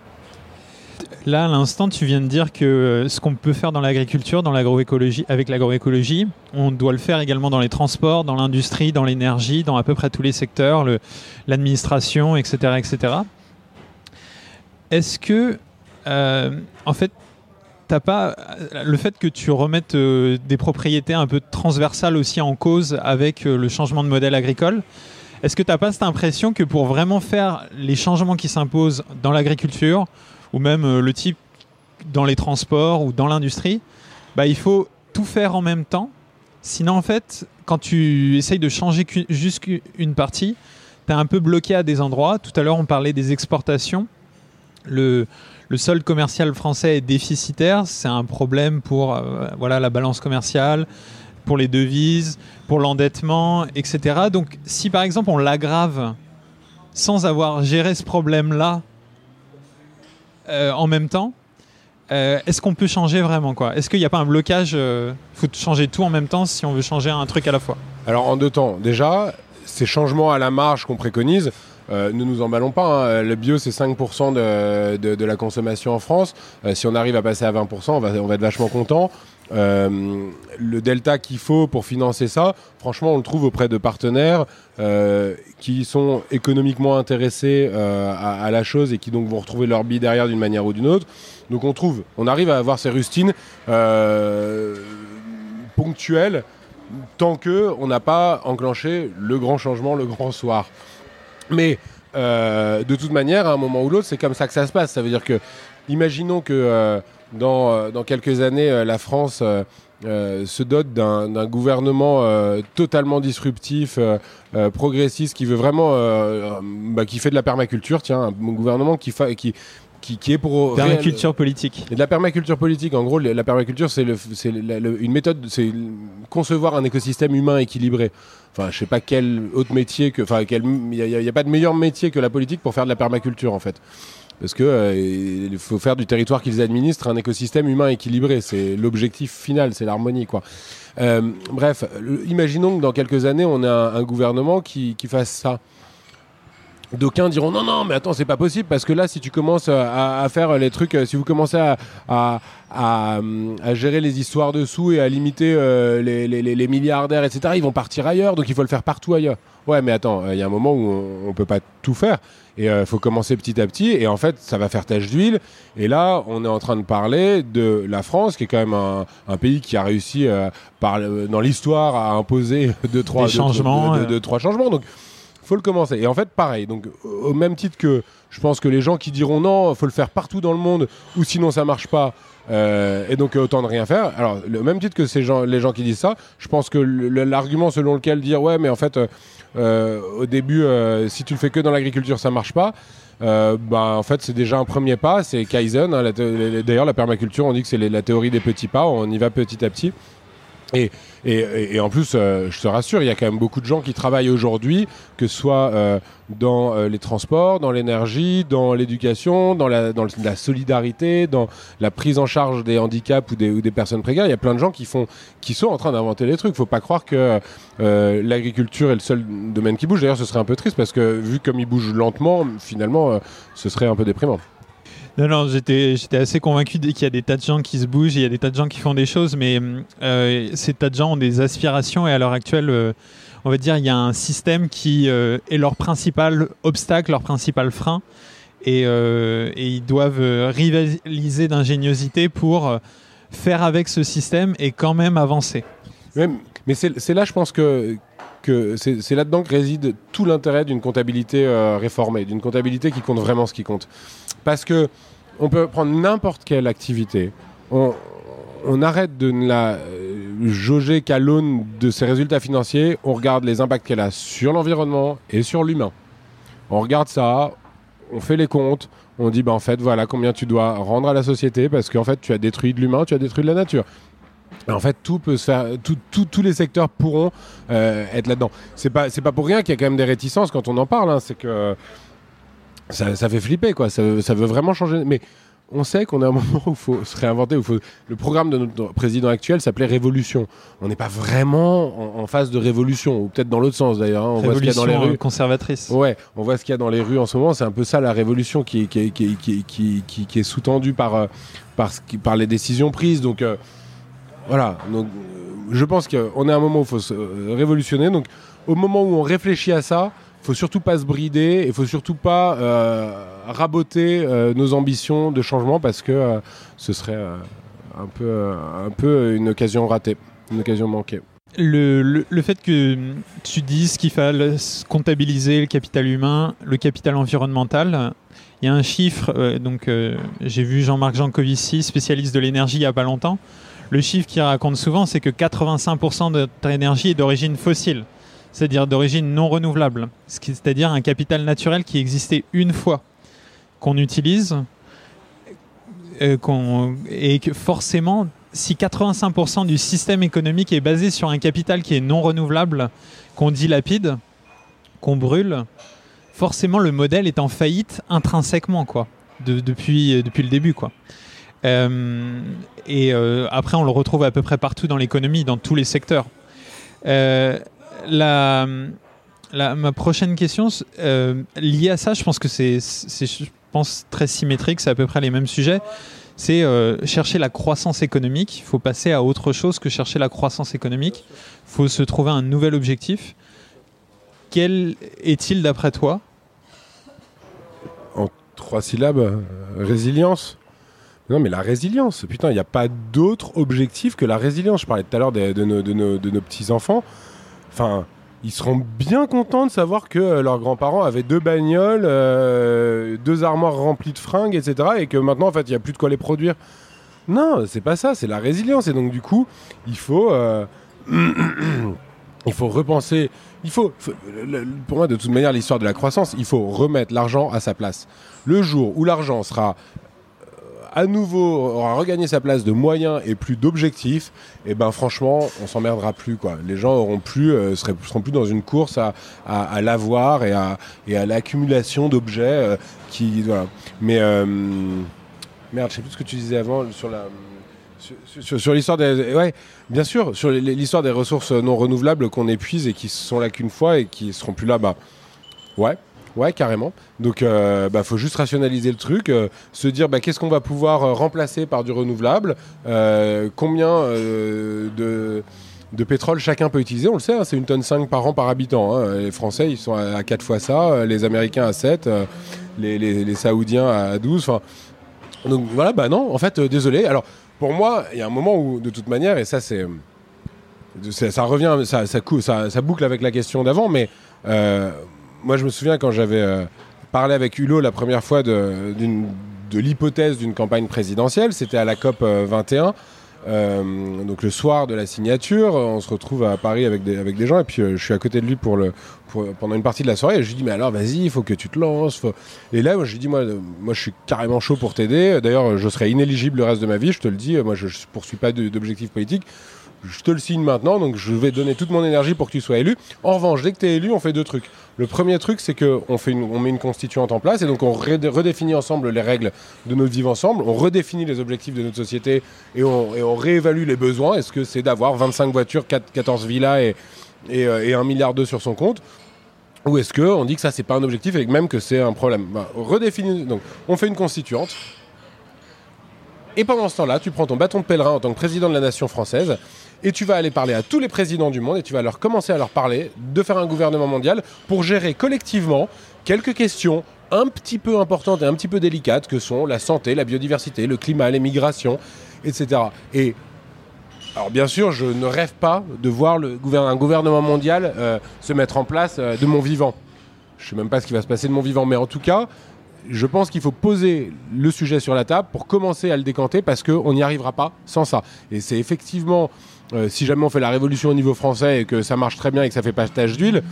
Là, à l'instant, tu viens de dire que euh, ce qu'on peut faire dans l'agriculture, dans l'agroécologie, avec l'agroécologie, on doit le faire également dans les transports, dans l'industrie, dans l'énergie, dans à peu près tous les secteurs, l'administration, etc., etc. Est-ce que, euh, en fait, t'as pas le fait que tu remettes euh, des propriétés un peu transversales aussi en cause avec le changement de modèle agricole Est-ce que tu n'as pas cette impression que pour vraiment faire les changements qui s'imposent dans l'agriculture, ou même euh, le type dans les transports ou dans l'industrie, bah, il faut tout faire en même temps. Sinon, en fait, quand tu essayes de changer juste une partie, tu es un peu bloqué à des endroits. Tout à l'heure, on parlait des exportations. Le, le solde commercial français est déficitaire. C'est un problème pour euh, voilà, la balance commerciale, pour les devises, pour l'endettement, etc. Donc, si par exemple on l'aggrave sans avoir géré ce problème-là euh, en même temps, euh, est-ce qu'on peut changer vraiment quoi? Est-ce qu'il n'y a pas un blocage Il euh, faut changer tout en même temps si on veut changer un truc à la fois? Alors en deux temps, déjà, ces changements à la marge qu'on préconise, ne nous emballons pas. Hein. Le bio, c'est 5% de, la consommation en France. si on arrive à passer à 20%, on va, on va être vachement content. Euh, le delta qu'il faut pour financer ça, franchement, on le trouve auprès de partenaires euh, qui sont économiquement intéressés euh, à, la chose et qui donc vont retrouver leur billet derrière d'une manière ou d'une autre. Donc on trouve, on arrive à avoir ces rustines ponctuelles tant que on n'a pas enclenché le grand changement, le grand soir. Mais de toute manière, à un moment ou l'autre, c'est comme ça que ça se passe. Ça veut dire que, imaginons que euh, dans, quelques années, euh, la France euh, se dote d'un gouvernement totalement disruptif, progressiste, qui veut vraiment, bah, qui fait de la permaculture, tiens, un gouvernement qui, qui, qui, est pour permaculture politique. Et de la permaculture politique, en gros, la permaculture, c'est une méthode, c'est concevoir un écosystème humain équilibré. Enfin, je sais pas quel autre métier que, enfin, il n'y a, pas de meilleur métier que la politique pour faire de la permaculture, en fait parce que euh, faut faire du territoire qu'ils administrent un écosystème humain équilibré. C'est l'objectif final, c'est l'harmonie, quoi. Euh, bref, imaginons que dans quelques années, on a un, gouvernement qui, fasse ça. D'aucuns diront non, non, mais attends, c'est pas possible parce que là, si tu commences à, faire les trucs, si vous commencez à, à, gérer les histoires dessous et à limiter euh, les, les, milliardaires, etc., ils vont partir ailleurs, donc il faut le faire partout ailleurs. Ouais, mais attends, il y a un moment où on, on peut pas tout faire. Et il euh, faut commencer petit à petit. Et en fait, ça va faire tache d'huile. Et là, on est en train de parler de la France, qui est quand même un, pays qui a réussi euh, par, dans l'histoire à imposer deux, trois, changements. De, trois changements. Donc, faut le commencer. Et en fait, pareil. Donc, au même titre que je pense que les gens qui diront non, faut le faire partout dans le monde, ou sinon ça marche pas. Euh, et donc autant de rien faire. Alors, le même titre que ces gens, les gens qui disent ça, je pense que l'argument selon lequel dire ouais, mais en fait, euh, au début, euh, si tu le fais que dans l'agriculture, ça marche pas. Euh, bah, en fait, c'est déjà un premier pas, c'est Kaizen. Hein, D'ailleurs, la permaculture, on dit que c'est la théorie des petits pas, on y va petit à petit. Et, et, en plus, euh, je te rassure, il y a quand même beaucoup de gens qui travaillent aujourd'hui, que ce soit euh, dans euh, les transports, dans l'énergie, dans l'éducation, dans, la, dans la solidarité, dans la prise en charge des handicaps ou des, ou des personnes précaires. Il y a plein de gens qui, font, qui sont en train d'inventer les trucs. Il faut pas croire que l'agriculture est le seul domaine qui bouge. D'ailleurs, ce serait un peu triste parce que vu comme il bouge lentement, finalement, ce serait un peu déprimant. Non, non, j'étais, assez convaincu qu'il y a des tas de gens qui se bougent, il y a des tas de gens qui font des choses, mais euh, ces tas de gens ont des aspirations et à l'heure actuelle, euh, on va dire, il y a un système qui euh, est leur principal obstacle, leur principal frein, et, ils doivent rivaliser d'ingéniosité pour faire avec ce système et quand même avancer. mais c'est, là, je pense que c'est là-dedans que réside tout l'intérêt d'une comptabilité réformée, d'une comptabilité qui compte vraiment ce qui compte. Parce que on peut prendre n'importe quelle activité, on, arrête de ne la euh, jauger qu'à l'aune de ses résultats financiers, on regarde les impacts qu'elle a sur l'environnement et sur l'humain. On regarde ça, on fait les comptes, on dit bah en fait voilà combien tu dois rendre à la société parce qu'en fait tu as détruit de l'humain, tu as détruit de la nature. En fait, tout peut se faire, tous les secteurs pourront euh, être là-dedans. C'est pas, c'est pas pour rien qu'il y a quand même des réticences quand on en parle. Hein. c'est que ça, ça fait flipper, quoi. Ça, ça veut vraiment changer. Mais on sait qu'on est à un moment où il faut se réinventer. Où faut... Le programme de notre président actuel s'appelait Révolution. On n'est pas vraiment en, phase de révolution, ou peut-être dans l'autre sens d'ailleurs. Hein. On voit ce qu'il y a dans les rues. conservatrice. Ouais, on voit ce qu'il y a dans les rues en ce moment. C'est un peu ça la révolution qui, qui, qui, qui est sous-tendue par, euh, par, par, les décisions prises. Donc euh, voilà. Donc, je pense qu'on est à un moment où il faut se révolutionner. Donc au moment où on réfléchit à ça, faut surtout pas se brider et faut surtout pas euh, raboter euh, nos ambitions de changement parce que euh, ce serait un, peu, un peu une occasion ratée, une occasion manquée. Le, le, fait que tu dises qu'il fallait comptabiliser le capital humain, le capital environnemental, il y a un chiffre, donc j'ai vu Jean-Marc Jancovici, spécialiste de l'énergie il n'y a pas longtemps, le chiffre qu'il raconte souvent, c'est que 85% de notre énergie est d'origine fossile c'est-à-dire d'origine non renouvelable, c'est-à-dire un capital naturel qui existait une fois, qu'on utilise, euh, et que forcément, si 85% du système économique est basé sur un capital qui est non renouvelable, qu'on dilapide, qu'on brûle, forcément le modèle est en faillite intrinsèquement, quoi, depuis, depuis le début, quoi. Euh, et euh, après, on le retrouve à peu près partout dans l'économie, dans tous les secteurs la, ma prochaine question, euh, liée à ça, je pense que c'est, très symétrique, c'est à peu près les mêmes sujets. C'est euh, chercher la croissance économique. Il faut passer à autre chose que chercher la croissance économique. Il faut se trouver un nouvel objectif. Quel est-il d'après toi? En trois syllabes, euh, résilience? Non, mais la résilience. Putain, il n'y a pas d'autre objectif que la résilience. Je parlais tout à l'heure de, nos petits-enfants. Enfin, ils seront bien contents de savoir que euh, leurs grands-parents avaient deux bagnoles, euh, deux armoires remplies de fringues, etc. Et que maintenant, en fait, il n'y a plus de quoi les produire. Non, c'est pas ça, c'est la résilience. Et donc, du coup, il faut, euh, il faut repenser. Il faut, pour moi, de toute manière, l'histoire de la croissance, il faut remettre l'argent à sa place. Le jour où l'argent sera à nouveau aura regagné sa place de moyens et plus d'objectifs, et eh ben franchement, on s'emmerdera plus quoi. Les gens auront plus, euh, seront plus dans une course à, l'avoir et à, l'accumulation d'objets euh, qui. Mais euh, merde, je sais plus ce que tu disais avant sur la sur, l'histoire des ouais bien sûr sur l'histoire des ressources non renouvelables qu'on épuise et qui sont là qu'une fois et qui seront plus là bah ouais Ouais, carrément. Donc, il euh, bah, faut juste rationaliser le truc, euh, se dire bah, qu'est-ce qu'on va pouvoir euh, remplacer par du renouvelable, combien de, pétrole chacun peut utiliser. On le sait, hein, c'est une tonne 5 par an par habitant. Hein. Les Français, ils sont à, 4 fois ça, les Américains à 7, les, les, Saoudiens à 12. Donc voilà, bah non, en fait, désolé. Alors, pour moi, il y a un moment où, de toute manière, et ça, c'est. Ça, revient, ça, ça, ça, boucle avec la question d'avant, mais moi, je me souviens quand j'avais euh, parlé avec Hulot la première fois de, l'hypothèse d'une campagne présidentielle, c'était à la COP 21. Euh, euh, donc le soir de la signature, on se retrouve à Paris avec des, gens et puis je suis à côté de lui pour pendant une partie de la soirée et je lui dis mais alors vas-y, il faut que tu te lances. Et là, moi, je lui dis moi, moi je suis carrément chaud pour t'aider. D'ailleurs, je serai inéligible le reste de ma vie, je te le dis. Moi, je, ne poursuis pas d'objectifs politiques je te le signe maintenant, donc je vais donner toute mon énergie pour que tu sois élu. En revanche, dès que tu es élu, on fait deux trucs. Le premier truc, c'est qu'on on met une constituante en place et donc on redéfinit ensemble les règles de notre vivre ensemble, on redéfinit les objectifs de notre société et on, réévalue les besoins. Est-ce que c'est d'avoir 25 voitures, 14 villas et, et, 1 euh, milliard d'euros sur son compte? Ou est-ce qu'on dit que ça, c'est pas un objectif et même que c'est un problème? Bah, Donc, on fait une constituante. Et pendant ce temps-là, tu prends ton bâton de pèlerin en tant que président de la nation française et tu vas aller parler à tous les présidents du monde et tu vas leur commencer à leur parler de faire un gouvernement mondial pour gérer collectivement quelques questions un petit peu importantes et un petit peu délicates que sont la santé, la biodiversité, le climat, les migrations, etc. Et alors bien sûr, je ne rêve pas de voir un gouvernement mondial euh, se mettre en place euh, de mon vivant. Je ne sais même pas ce qui va se passer de mon vivant, mais en tout cas, je pense qu'il faut poser le sujet sur la table pour commencer à le décanter parce qu'on n'y arrivera pas sans ça. Et c'est effectivement euh, si jamais on fait la révolution au niveau français et que ça marche très bien et que ça fait pas tache d'huile,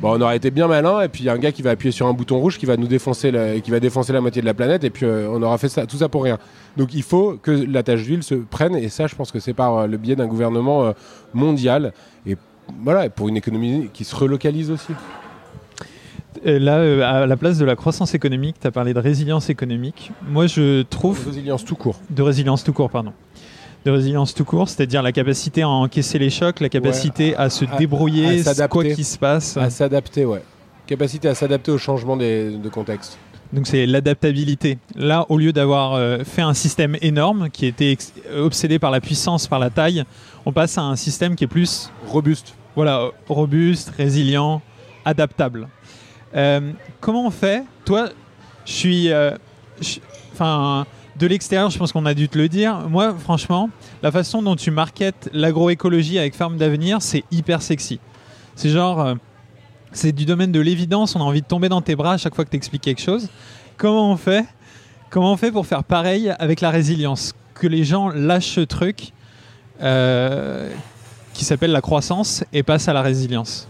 bon, on aurait été bien malin. Et puis il y a un gars qui va appuyer sur un bouton rouge qui va nous défoncer, la, qui va défoncer la moitié de la planète. Et puis euh, on aura fait ça, tout ça pour rien. Donc il faut que la tache d'huile se prenne. Et ça, je pense que c'est par euh, le biais d'un gouvernement mondial. Et voilà, pour une économie qui se relocalise aussi. Là, euh, à la place de la croissance économique, tu as parlé de résilience économique. Moi, je trouve Résilience tout court. de résilience tout court, pardon. De résilience tout court, c'est-à-dire la capacité à encaisser les chocs, la capacité à se à- débrouiller, à s'adapter. quoi qu'il se passe. À s'adapter, ouais. Capacité à s'adapter au changement des- de contexte. Donc c'est l'adaptabilité. Là, au lieu d'avoir euh, fait un système énorme qui était obsédé par la puissance, par la taille, on passe à un système qui est plus Robuste. voilà, robuste, résilient, adaptable. Euh, comment on fait? Toi, je suis. euh, Enfin, de l'extérieur, je pense qu'on a dû te le dire. Moi, franchement, la façon dont tu marketes l'agroécologie avec Ferme d'Avenir, c'est hyper sexy. C'est genre. euh, c'est du domaine de l'évidence, on a envie de tomber dans tes bras à chaque fois que tu expliques quelque chose. Comment on fait Comment on fait pour faire pareil avec la résilience? Que les gens lâchent ce truc euh, qui s'appelle la croissance et passe à la résilience.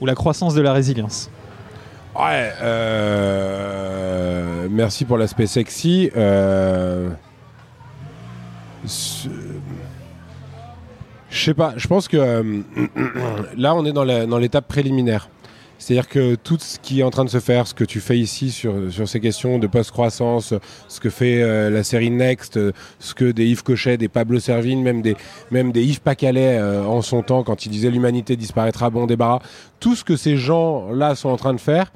Ou la croissance de la résilience. Ouais, euh, merci pour l'aspect sexy. Euh, Je sais pas, je pense que euh, là on est dans l'étape préliminaire. C'est-à-dire que tout ce qui est en train de se faire, ce que tu fais ici sur, ces questions de post-croissance, ce que fait euh, la série Next, euh, ce que des Yves Cochet, des Pablo Servigne, même des, Yves Pacalet euh, en son temps, quand il disait l'humanité disparaîtra, bon débarras, tout ce que ces gens-là sont en train de faire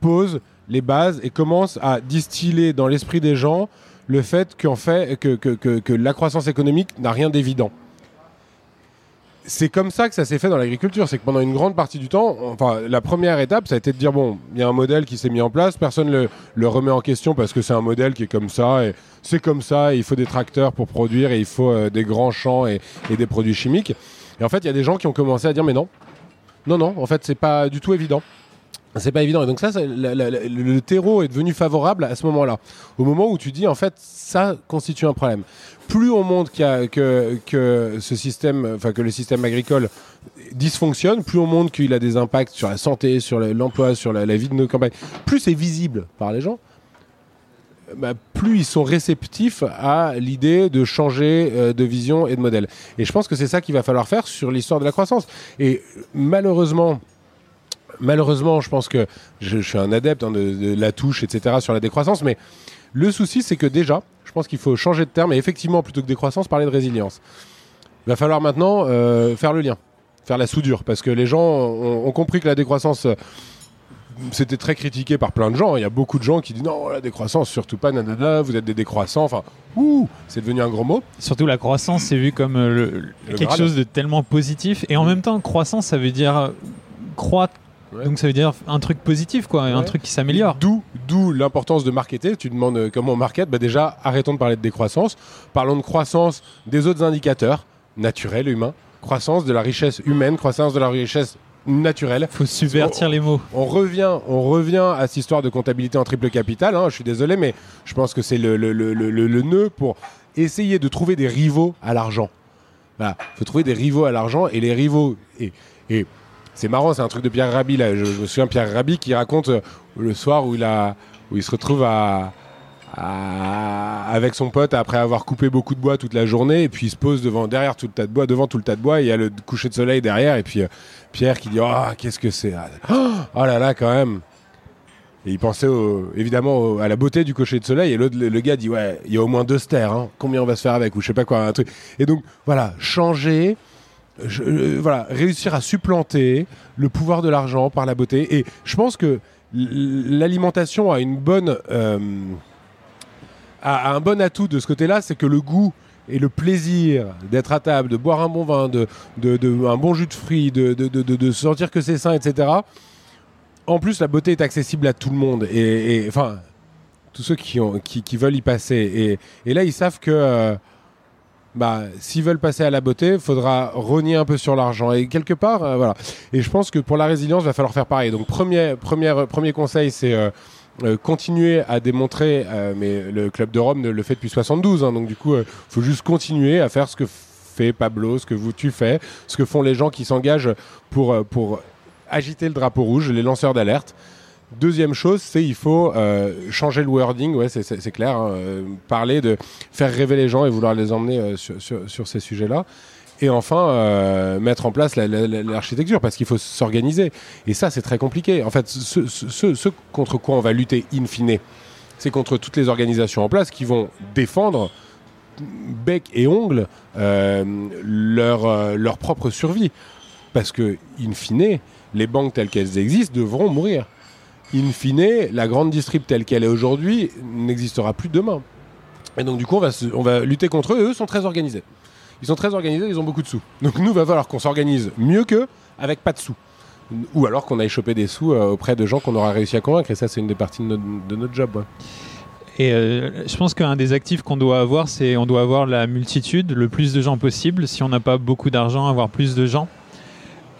pose les bases et commence à distiller dans l'esprit des gens le fait fait que la croissance économique n'a rien d'évident. C'est comme ça que ça s'est fait dans l'agriculture. C'est que pendant une grande partie du temps, enfin, la première étape, ça a été de dire bon, il y a un modèle qui s'est mis en place, personne le, le remet en question parce que c'est un modèle qui est comme ça et c'est comme ça. Et il faut des tracteurs pour produire et il faut euh, des grands champs et, et des produits chimiques. Et en fait, il y a des gens qui ont commencé à dire mais non, non, non, en fait, c'est pas du tout évident. C'est pas évident. Et donc ça, la- le terreau est devenu favorable à ce moment-là. Au moment où tu dis, en fait, ça constitue un problème. Plus on montre que, ce système, enfin que le système agricole dysfonctionne, plus on montre qu'il a des impacts sur la santé, sur le- l'emploi, sur la, la vie de nos campagnes, plus c'est visible par les gens. bah, plus ils sont réceptifs à l'idée de changer euh, de vision et de modèle. Et je pense que c'est ça qu'il va falloir faire sur l'histoire de la croissance. Et malheureusement, malheureusement, je pense que je, je suis un adepte hein, de, de la touche, etc., sur la décroissance, mais le souci, c'est que déjà, je pense qu'il faut changer de terme et effectivement, plutôt que décroissance, parler de résilience. Il va falloir maintenant euh, faire le lien, faire la soudure, parce que les gens ont, ont compris que la décroissance, euh, c'était très critiqué par plein de gens. Il y a beaucoup de gens qui disent non, la décroissance, surtout pas, nanana, vous êtes des décroissants. Enfin, ouh, c'est devenu un gros mot. Surtout la croissance, c'est vu comme euh, le- Le quelque chose de tellement positif. Et en même temps, croissance, ça veut dire croître. Ouais. Donc ça veut dire un truc positif, quoi, un truc qui s'améliore. D'où, d'où l'importance de marketer. Tu demandes euh, comment on market. Bah déjà, arrêtons de parler de décroissance. Parlons de croissance des autres indicateurs naturels, humains. Croissance de la richesse humaine, croissance de la richesse naturelle. Faut subvertir les mots. On revient, on revient à cette histoire de comptabilité en triple capital. hein. Je suis désolé, mais je pense que c'est le, le, le, le- le- le nœud pour essayer de trouver des rivaux à l'argent. Voilà, faut trouver des rivaux à l'argent et les rivaux. Et, et c'est marrant, c'est un truc de Pierre Rabhi là. Je, me souviens Pierre Rabhi qui raconte euh, le soir où il a, où il se retrouve avec son pote après avoir coupé beaucoup de bois toute la journée et puis il se pose devant derrière tout le tas de bois devant tout le tas de bois il y a le coucher de soleil derrière et puis euh, Pierre qui dit oh qu'est-ce que c'est oh là là quand même et il pensait évidemment à la beauté du cocher de soleil et le, le gars dit ouais il y a au moins deux stères hein. combien on va se faire avec ou je sais pas quoi un truc et donc voilà changer euh, voilà réussir à supplanter le pouvoir de l'argent par la beauté et je pense que l'alimentation a une bonne euh, a, un bon atout de ce côté-là, c'est que le goût et le plaisir d'être à table, de boire un bon vin, de, de, un bon jus de fruits, de, de, sentir que c'est sain, etc. En plus, la beauté est accessible à tout le monde. Et, et, enfin, tous ceux qui, ont, qui, qui veulent y passer. Et, et là, ils savent que euh, bah, s'ils veulent passer à la beauté, faudra rogner un peu sur l'argent. Et quelque part, euh, voilà. Et je pense que pour la résilience, il va falloir faire pareil. Donc, premier, premier, premier conseil, c'est euh, euh, continuer à démontrer, euh, mais le Club de Rome le fait depuis 72, hein, donc du coup, il faut juste continuer à faire ce que fait Pablo, ce que vous, tu fais, ce que font les gens qui s'engagent pour, euh, pour agiter le drapeau rouge, les lanceurs d'alerte. Deuxième chose, c'est il faut euh, changer le wording, ouais, c'est- clair, hein, euh, parler de faire rêver les gens et vouloir les emmener euh, sur, ces sujets-là. et enfin mettre en place l'architecture parce qu'il faut s'organiser. Et ça, c'est très compliqué. En fait, ce, ce, contre quoi on va lutter in fine, c'est contre toutes les organisations en place qui vont défendre bec et ongle leur, leur propre survie. Parce que, in fine, les banques telles qu'elles existent devront mourir. In fine, la grande distrib telle qu'elle est aujourd'hui n'existera plus demain. Et donc, du coup, on va, lutter contre eux. Eux sont très organisés. Ils sont très organisés, ils ont beaucoup de sous. Donc, nous, va falloir qu'on s'organise mieux qu'eux avec pas de sous. Ou alors qu'on aille choper des sous euh, auprès de gens qu'on aura réussi à convaincre. Et ça, c'est une des parties de notre, job. Et euh, je pense qu'un des actifs qu'on doit avoir, c'est on doit avoir la multitude, le plus de gens possible. Si on n'a pas beaucoup d'argent, avoir plus de gens.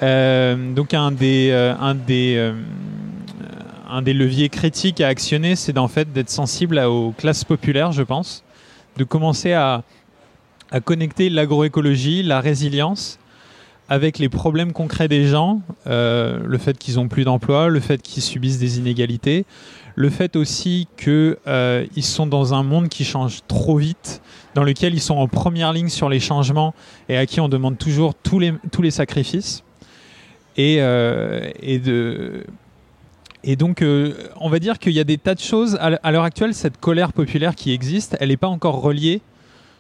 Euh, donc un des, un des un des leviers critiques à actionner, c'est fait d'être sensible aux classes populaires, je pense, de commencer à, connecter l'agroécologie, la résilience avec les problèmes concrets des gens, euh, le fait qu'ils n'ont plus d'emploi, le fait qu'ils subissent des inégalités, le fait aussi qu'ils euh, sont dans un monde qui change trop vite, dans lequel ils sont en première ligne sur les changements et à qui on demande toujours tous les, sacrifices. Et, euh, et de, et donc, euh, on va dire qu'il y a des tas de choses. À l'heure actuelle, cette colère populaire qui existe, elle n'est pas encore reliée,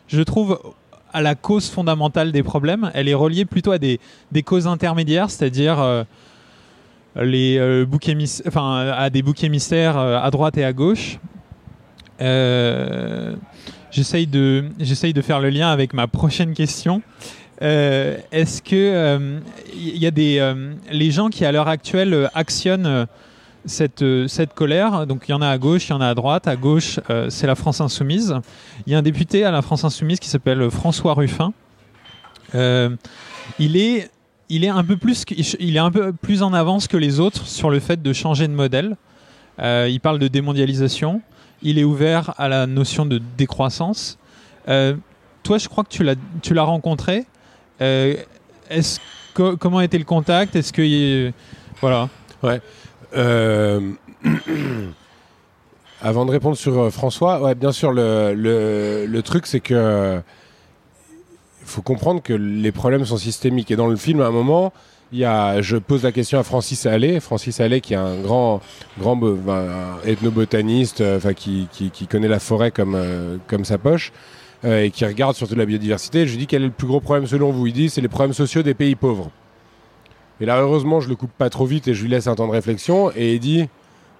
je trouve, à la cause fondamentale des problèmes. Elle est reliée plutôt à des, causes intermédiaires, c'est-à-dire euh, euh, enfin, à des boucs émissaires à droite et à gauche. J'essaye de, de faire le lien avec ma prochaine question. Est-ce que il y a des les gens qui à l'heure actuelle actionnent cette, euh, cette colère. Donc il y en a à gauche, il y en a à droite. À gauche, euh, c'est la France Insoumise. Il y a un député à la France Insoumise qui s'appelle François Ruffin. Euh, il est il est un peu plus il est un peu plus en avance que les autres sur le fait de changer de modèle. il parle de démondialisation. Il est ouvert à la notion de décroissance. toi, je crois que tu l'as tu l'as rencontré. comment a été le contact? Est-ce que voilà. Ouais. Euh, avant de répondre sur euh, François, ouais, bien sûr, le, le, truc, c'est que il faut comprendre que les problèmes sont systémiques. Et dans le film, à un moment, y a, je pose la question à Francis Allais, Francis Allais qui est un grand, grand ethnobotaniste, euh, enfin qui, qui, qui, connaît la forêt comme, comme sa poche. et qui regarde surtout la biodiversité, je lui dis quel est le plus gros problème selon vous? Il dit c'est les problèmes sociaux des pays pauvres. Et là, heureusement, je le coupe pas trop vite et je lui laisse un temps de réflexion. Et il dit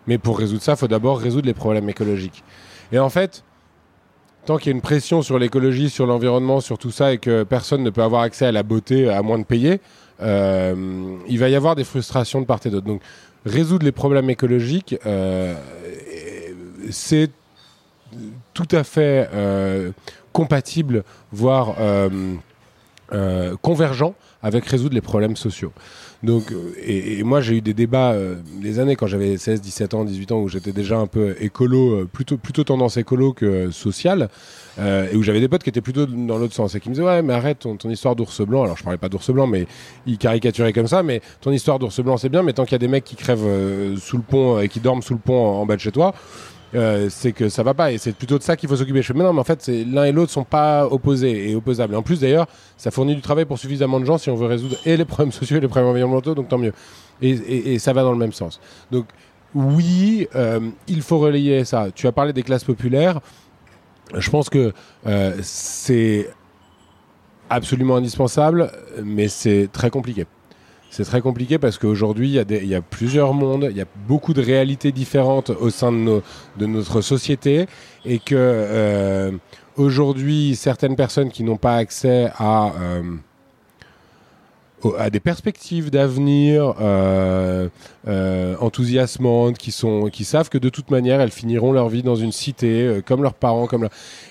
Mais pour résoudre ça, faut d'abord résoudre les problèmes écologiques. Et en fait, tant qu'il y a une pression sur l'écologie, sur l'environnement, sur tout ça, et que personne ne peut avoir accès à la beauté à moins de payer, euh, il va y avoir des frustrations de part et d'autre. Donc, résoudre les problèmes écologiques, euh, c'est tout à fait euh, compatible, voire convergent avec résoudre les problèmes sociaux. Donc, euh, et, moi, j'ai eu des débats euh, des années quand j'avais 16, 17 ans, 18 ans, où j'étais déjà un peu écolo, euh, plutôt, plutôt tendance écolo que sociale, et où j'avais des potes qui étaient plutôt dans l'autre sens et qui me disaient Ouais, mais arrête ton, histoire d'ours blanc. Alors, je parlais pas d'ours blanc, mais ils caricaturaient comme ça. Mais ton histoire d'ours blanc, c'est bien, mais tant qu'il y a des mecs qui crèvent sous le pont et qui dorment sous le pont en bas de chez toi, euh, c'est que ça va pas et c'est plutôt de ça qu'il faut s'occuper. Mais non, mais en fait, l'un et l'autre sont pas opposés et opposables. Et en plus, d'ailleurs, ça fournit du travail pour suffisamment de gens si on veut résoudre et les problèmes sociaux et les problèmes environnementaux, donc tant mieux. Et, ça va dans le même sens. Donc, oui, euh, il faut relayer ça. Tu as parlé des classes populaires. Je pense que euh, c'est absolument indispensable, mais c'est très compliqué. C'est très compliqué parce qu'aujourd'hui, il y, a plusieurs mondes, il y a beaucoup de réalités différentes au sein de, notre société et que euh, aujourd'hui, certaines personnes qui n'ont pas accès à, euh, des perspectives d'avenir euh, enthousiasmantes, qui, savent que de toute manière, elles finiront leur vie dans une cité, comme leurs parents. Comme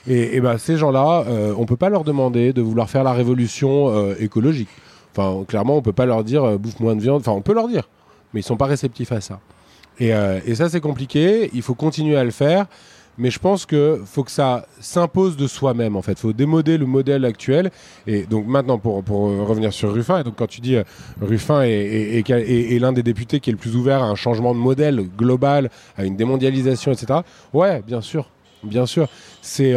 Et, et ben, ces gens-là, on ne peut pas leur demander de vouloir faire la révolution écologique. Enfin, clairement, on peut pas leur dire euh, bouffe moins de viande. Enfin, on peut leur dire, mais ils sont pas réceptifs à ça. Et, euh, et ça, c'est compliqué. Il faut continuer à le faire. Mais je pense que faut que ça s'impose de soi-même en fait. Il faut démoder le modèle actuel. Et donc maintenant pour, pour revenir sur Ruffin, et donc quand tu dis euh, Ruffin est, est, l'un des députés qui est le plus ouvert à un changement de modèle global, à une démondialisation, etc. Ouais, bien sûr, bien sûr. C'est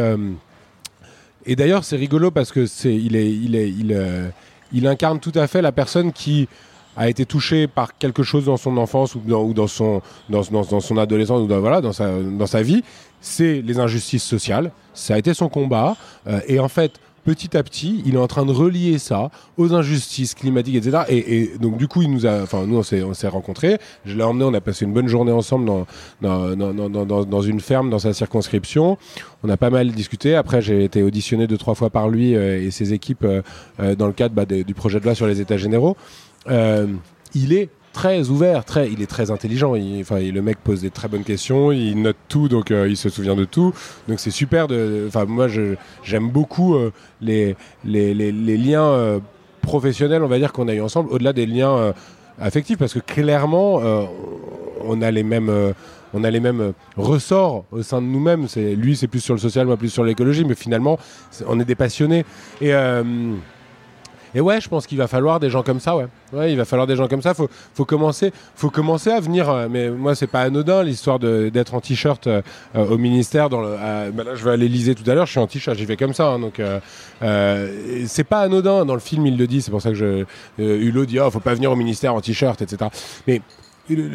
et d'ailleurs, c'est rigolo parce que c'est, il est, il est, il incarne tout à fait la personne qui a été touché par quelque chose dans son enfance ou dans, dans son, dans, son adolescence ou dans, voilà, dans, sa, dans sa vie, c'est les injustices sociales. Ça a été son combat. Euh, et en fait, petit à petit, il est en train de relier ça aux injustices climatiques, etc. Et, et donc, du coup, il nous a, enfin, nous, on s'est, on s'est rencontrés. Je l'ai emmené, on a passé une bonne journée ensemble dans, dans, dans, dans, dans une ferme, dans sa circonscription. On a pas mal discuté. Après, j'ai été auditionné deux, trois fois par lui euh, et ses équipes euh, euh dans le cadre bah, du projet de loi sur les États généraux. Euh, il est très ouvert, très, il est très intelligent. Le mec pose des très bonnes questions, il note tout, donc euh, il se souvient de tout. Donc c'est super. De, moi, j'aime beaucoup euh, les, les, les, liens euh, professionnels, on va dire qu'on a eu ensemble, au-delà des liens affectifs, parce que clairement, on a les mêmes. on a les mêmes ressorts au sein de nous-mêmes. Lui, c'est plus sur le social, moi plus sur l'écologie, mais finalement, on est des passionnés. Et et ouais, je pense qu'il va falloir des gens comme ça, ouais. Ouais, il va falloir des gens comme ça. Faut, faut commencer, faut commencer à venir. Euh, mais moi, c'est pas anodin l'histoire d'être en t-shirt euh, euh, au ministère. Dans le, bah là, je vais aller l'Élysée tout à l'heure. Je suis en t-shirt, j'y vais comme ça. Hein, donc, c'est pas anodin. Dans le film, il le dit. C'est pour ça que je, Hulot dit, oh, faut pas venir au ministère en t-shirt, etc. Mais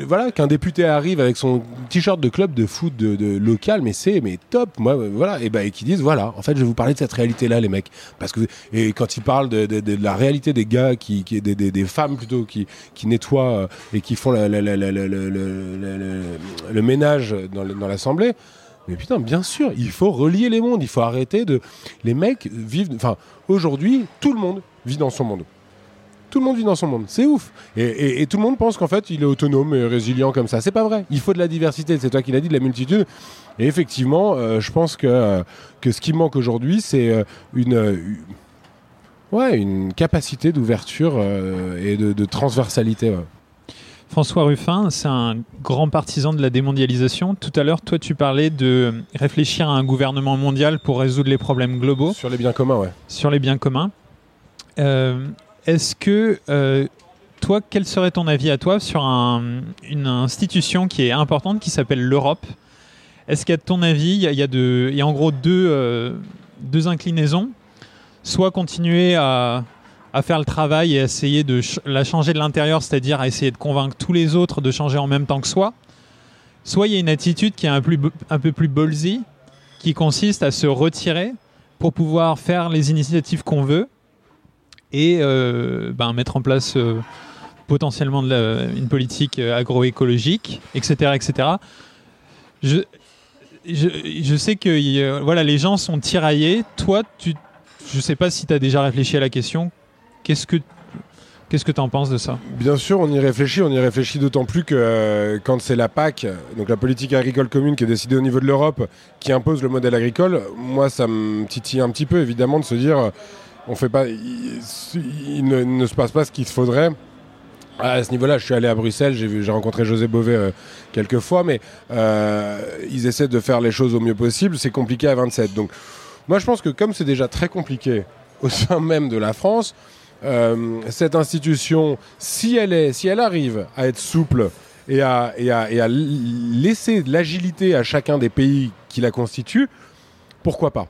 voilà qu'un député arrive avec son t-shirt de club de foot de, local mais c'est mais top moi voilà et et qui disent voilà en fait je vais vous parler de cette réalité là les mecs parce que et quand ils parlent de, la réalité des gars qui, des, femmes plutôt qui, qui nettoient euh, et qui font le ménage dans l'assemblée mais putain, bien sûr, il faut relier les mondes. Il faut arrêter de. Les mecs vivent. Enfin, aujourd'hui, tout le monde vit dans son monde tout le monde vit dans son monde. C'est ouf. Et, et, et, tout le monde pense qu'en fait, il est autonome et résilient comme ça. C'est pas vrai. Il faut de la diversité. C'est toi qui l'as dit, de la multitude. Et effectivement, euh, je pense que, euh, que ce qui manque aujourd'hui, c'est euh, une, une, ouais, une capacité d'ouverture et de, de transversalité. Ouais. François Ruffin, c'est un grand partisan de la démondialisation. Tout à l'heure, toi, tu parlais de réfléchir à un gouvernement mondial pour résoudre les problèmes globaux. Sur les biens communs, ouais. Sur les biens communs. Euh, est-ce que euh, toi, quel serait ton avis à toi sur un, une institution qui est importante qui s'appelle l'Europe? Est-ce qu'à ton avis, il y, a en gros deux, euh, deux inclinaisons? Soit continuer à, faire le travail et essayer de la changer de l'intérieur, c'est-à-dire à essayer de convaincre tous les autres de changer en même temps que soi. Soit il y a une attitude qui est un, un peu plus ballsy, qui consiste à se retirer pour pouvoir faire les initiatives qu'on veut et euh, ben, mettre en place euh, potentiellement une politique agroécologique, etc. etc. Je, sais que euh, voilà, les gens sont tiraillés. Toi, tu, je ne sais pas si tu as déjà réfléchi à la question. Qu'est-ce que Qu'est-ce que tu en penses de ça? Bien sûr, on y réfléchit. On y réfléchit d'autant plus que euh, quand c'est la PAC, donc la politique agricole commune qui est décidée au niveau de l'Europe, qui impose le modèle agricole, moi, ça me titille un petit peu, évidemment, de se dire on il, ne, se passe pas ce qu'il faudrait. À ce niveau-là, je suis allé à Bruxelles, j'ai rencontré José Bové euh, quelques fois, mais euh, ils essaient de faire les choses au mieux possible. C'est compliqué à 27. Donc, moi, je pense que comme c'est déjà très compliqué au sein même de la France, euh, cette institution, si elle, si elle arrive à être souple et à, et à laisser de l'agilité à chacun des pays qui la constituent, pourquoi pas?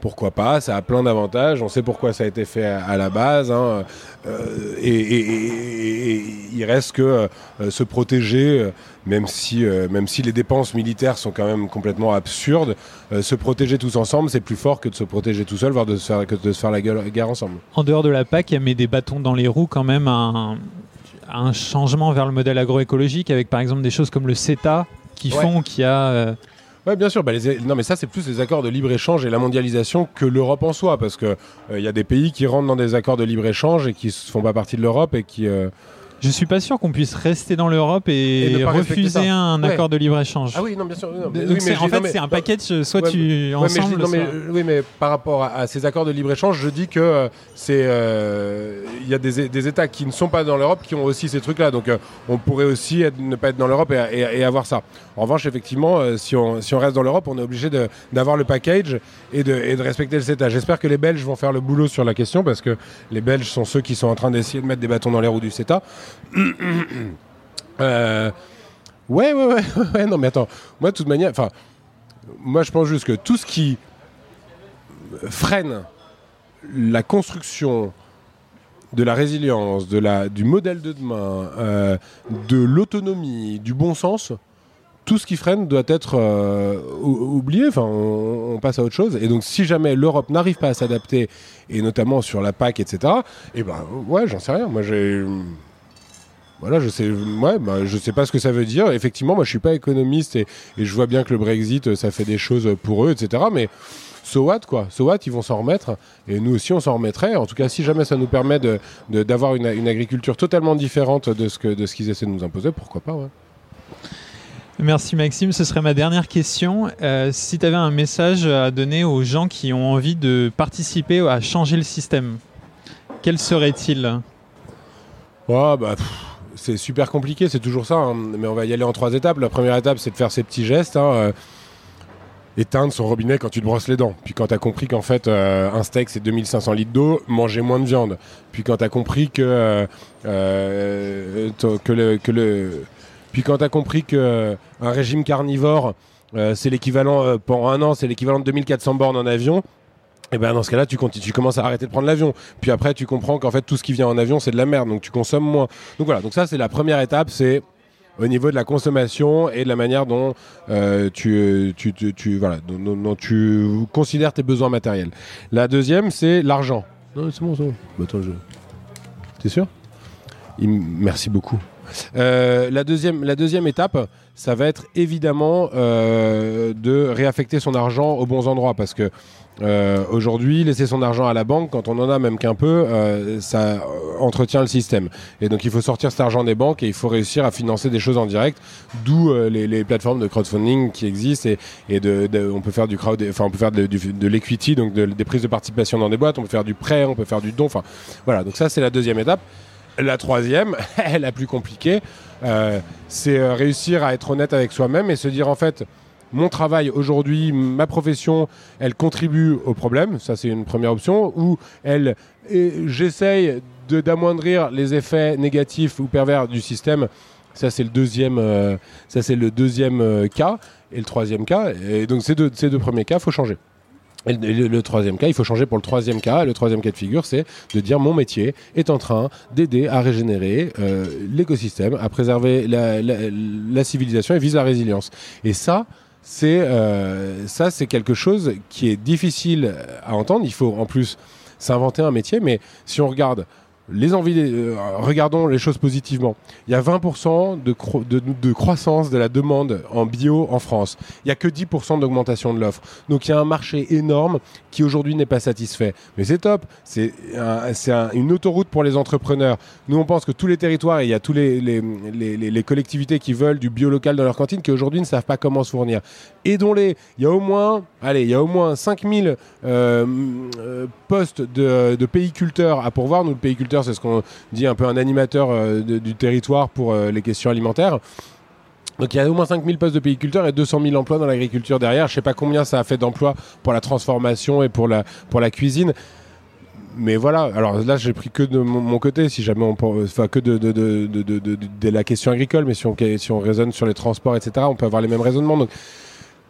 Pourquoi pas, ça a plein d'avantages, on sait pourquoi ça a été fait à, à la base, hein, euh, et, et, et, et, il reste que euh, se protéger, euh, même, si, euh, même si les dépenses militaires sont quand même complètement absurdes, euh, se protéger tous ensemble, c'est plus fort que de se protéger tout seul, voire de se faire, que de se faire la gueule, guerre ensemble. En dehors de la PAC, il met des bâtons dans les roues quand même à un, un changement vers le modèle agroécologique, avec par exemple des choses comme le CETA, qui ouais. font qu'il y a oui, bien sûr. Bah. Non, mais ça, c'est plus les accords de libre-échange et la mondialisation que l'Europe en soi. Parce qu'il il euh, y a des pays qui rentrent dans des accords de libre-échange et qui ne font pas partie de l'Europe et qui. Euh... Je suis pas sûr qu'on puisse rester dans l'Europe et, et refuser un ouais. accord de libre-échange. Ah oui, non, bien sûr. Non, mais, oui, mais en fait, c'est un package, soit ouais, tu ensemble. Mais dis, non, mais, oui, mais par rapport à, à, ces accords de libre-échange, je dis que euh, c'est euh, il y a des, des, États qui ne sont pas dans l'Europe qui ont aussi ces trucs-là. Donc, euh, on pourrait aussi être, ne pas être dans l'Europe et, et, et, avoir ça. En revanche, effectivement, euh, si, on, si on reste dans l'Europe, on est obligé d'avoir le package et de, et de respecter le CETA. J'espère que les Belges vont faire le boulot sur la question parce que les Belges sont ceux qui sont en train d'essayer de mettre des bâtons dans les roues du CETA. Euh, ouais, ouais, ouais, ouais, non, mais attends, moi, de toute manière, enfin, moi, je pense juste que tout ce qui freine la construction de la résilience, de la, du modèle de demain, euh, de l'autonomie, du bon sens, tout ce qui freine doit être euh, oublié. Enfin, on, passe à autre chose. Et donc, si jamais l'Europe n'arrive pas à s'adapter, et notamment sur la PAC, etc., et eh ben ouais, j'en sais rien. Moi, j'ai voilà, je sais, ouais, bah, je sais pas ce que ça veut dire. Effectivement, moi, je suis pas économiste et, et, je vois bien que le Brexit, ça fait des choses pour eux, etc. Mais so what, quoi? So what, ils vont s'en remettre. Et nous aussi, on s'en remettrait. En tout cas, si jamais ça nous permet d'avoir de, une, une, agriculture totalement différente de ce qu'ils essaient de nous imposer, pourquoi pas, ouais. Merci Maxime, ce serait ma dernière question. Euh, si tu avais un message à donner aux gens qui ont envie de participer à changer le système, quel serait-il? Bah, C'est super compliqué, c'est toujours ça, hein. mais on va y aller en trois étapes. La première étape, c'est de faire ces petits gestes. Hein, euh, éteindre son robinet quand tu te brosses les dents. Puis quand tu compris qu'en fait euh, un steak c'est 2500 litres d'eau, manger moins de viande. Puis quand tu compris que, euh, puis quand compris que un régime carnivore c'est l'équivalent pendant un an, c'est l'équivalent de 2400 bornes en avion. Et eh ben dans ce cas-là, tu, commences à arrêter de prendre l'avion. Puis après, tu comprends qu'en fait tout ce qui vient en avion, c'est de la merde, donc tu consommes moins. Donc voilà, donc ça c'est la première étape, c'est au niveau de la consommation et de la manière dont, tu considères tes besoins matériels. La deuxième, c'est l'argent. Non, c'est bon, c'est bon. Bah, attends, je... T'es sûr? Merci beaucoup. Euh, la, deuxième, la deuxième étape, ça va être évidemment euh, de réaffecter son argent aux bons endroits parce que euh, aujourd'hui, laisser son argent à la banque, quand on en a même qu'un peu, euh, ça entretient le système. Et donc, il faut sortir cet argent des banques et il faut réussir à financer des choses en direct, d'où euh, les, plateformes de crowdfunding qui existent et, de, on peut faire du crowd, enfin, on peut faire de, de l'equity, donc des prises de participation dans des boîtes, on peut faire du prêt, on peut faire du don. Enfin, voilà. Donc ça, c'est la deuxième étape. La troisième, la plus compliquée, c'est réussir à être honnête avec soi-même et se dire en fait mon travail aujourd'hui, ma profession, elle contribue au problème, ça c'est une première option, ou elle, j'essaye d'amoindrir les effets négatifs ou pervers du système, ça c'est le deuxième, euh, ça c'est le deuxième euh, cas, et le troisième cas, et donc ces deux, ces deux premiers cas, il faut changer. Et le, troisième cas, il faut changer pour le troisième cas. Le troisième cas de figure, c'est de dire mon métier est en train d'aider à régénérer euh, l'écosystème, à préserver la, la, civilisation et vise la résilience. Et ça, c'est euh, ça, c'est quelque chose qui est difficile à entendre. Il faut en plus s'inventer un métier, mais si on regarde les envies, euh, regardons les choses positivement. Il y a 20% de, croissance de la demande en bio en France. Il n'y a que 10% d'augmentation de l'offre. Donc il y a un marché énorme qui aujourd'hui n'est pas satisfait. Mais c'est top. C'est une autoroute pour les entrepreneurs. Nous, on pense que tous les territoires, et il y a tous les, collectivités qui veulent du bio local dans leur cantine qui aujourd'hui ne savent pas comment se fournir. Aidons-les. Il y a au moins, allez, il y a au moins 5000 euh, euh, postes de, de pays-culteurs à pourvoir. Nous, le c'est ce qu'on dit un peu un animateur euh, du territoire pour euh, les questions alimentaires. Donc il y a au moins 5000 postes de pays-culteurs et 200 000 emplois dans l'agriculture derrière. Je ne sais pas combien ça a fait d'emplois pour la transformation et pour la, pour la cuisine. Mais voilà, alors là j'ai pris que de mon, côté, si jamais on enfin que de, de, de, de, la question agricole, mais si on, si on raisonne sur les transports, etc., on peut avoir les mêmes raisonnements. Donc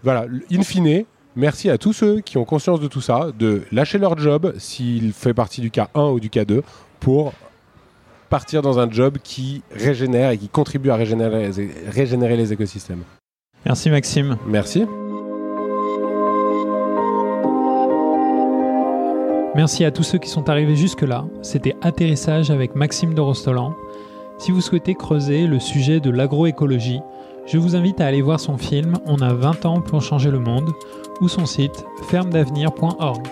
voilà, in fine, merci à tous ceux qui ont conscience de tout ça, de lâcher leur job s'il fait partie du cas 1 ou du cas 2 pour partir dans un job qui régénère et qui contribue à régénérer, régénérer les écosystèmes. Merci Maxime. Merci. Merci à tous ceux qui sont arrivés jusque-là. C'était Atterrissage avec Maxime de Rostolan. Si vous souhaitez creuser le sujet de l'agroécologie, je vous invite à aller voir son film On a 20 ans pour changer le monde ou son site fermedavenir.org.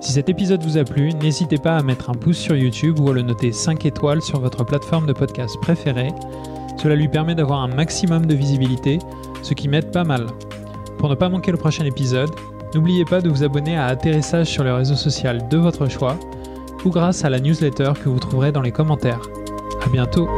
Si cet épisode vous a plu, n'hésitez pas à mettre un pouce sur YouTube ou à le noter 5 étoiles sur votre plateforme de podcast préférée. Cela lui permet d'avoir un maximum de visibilité, ce qui m'aide pas mal. Pour ne pas manquer le prochain épisode, n'oubliez pas de vous abonner à Atterrissage sur le réseau social de votre choix ou grâce à la newsletter que vous trouverez dans les commentaires. A bientôt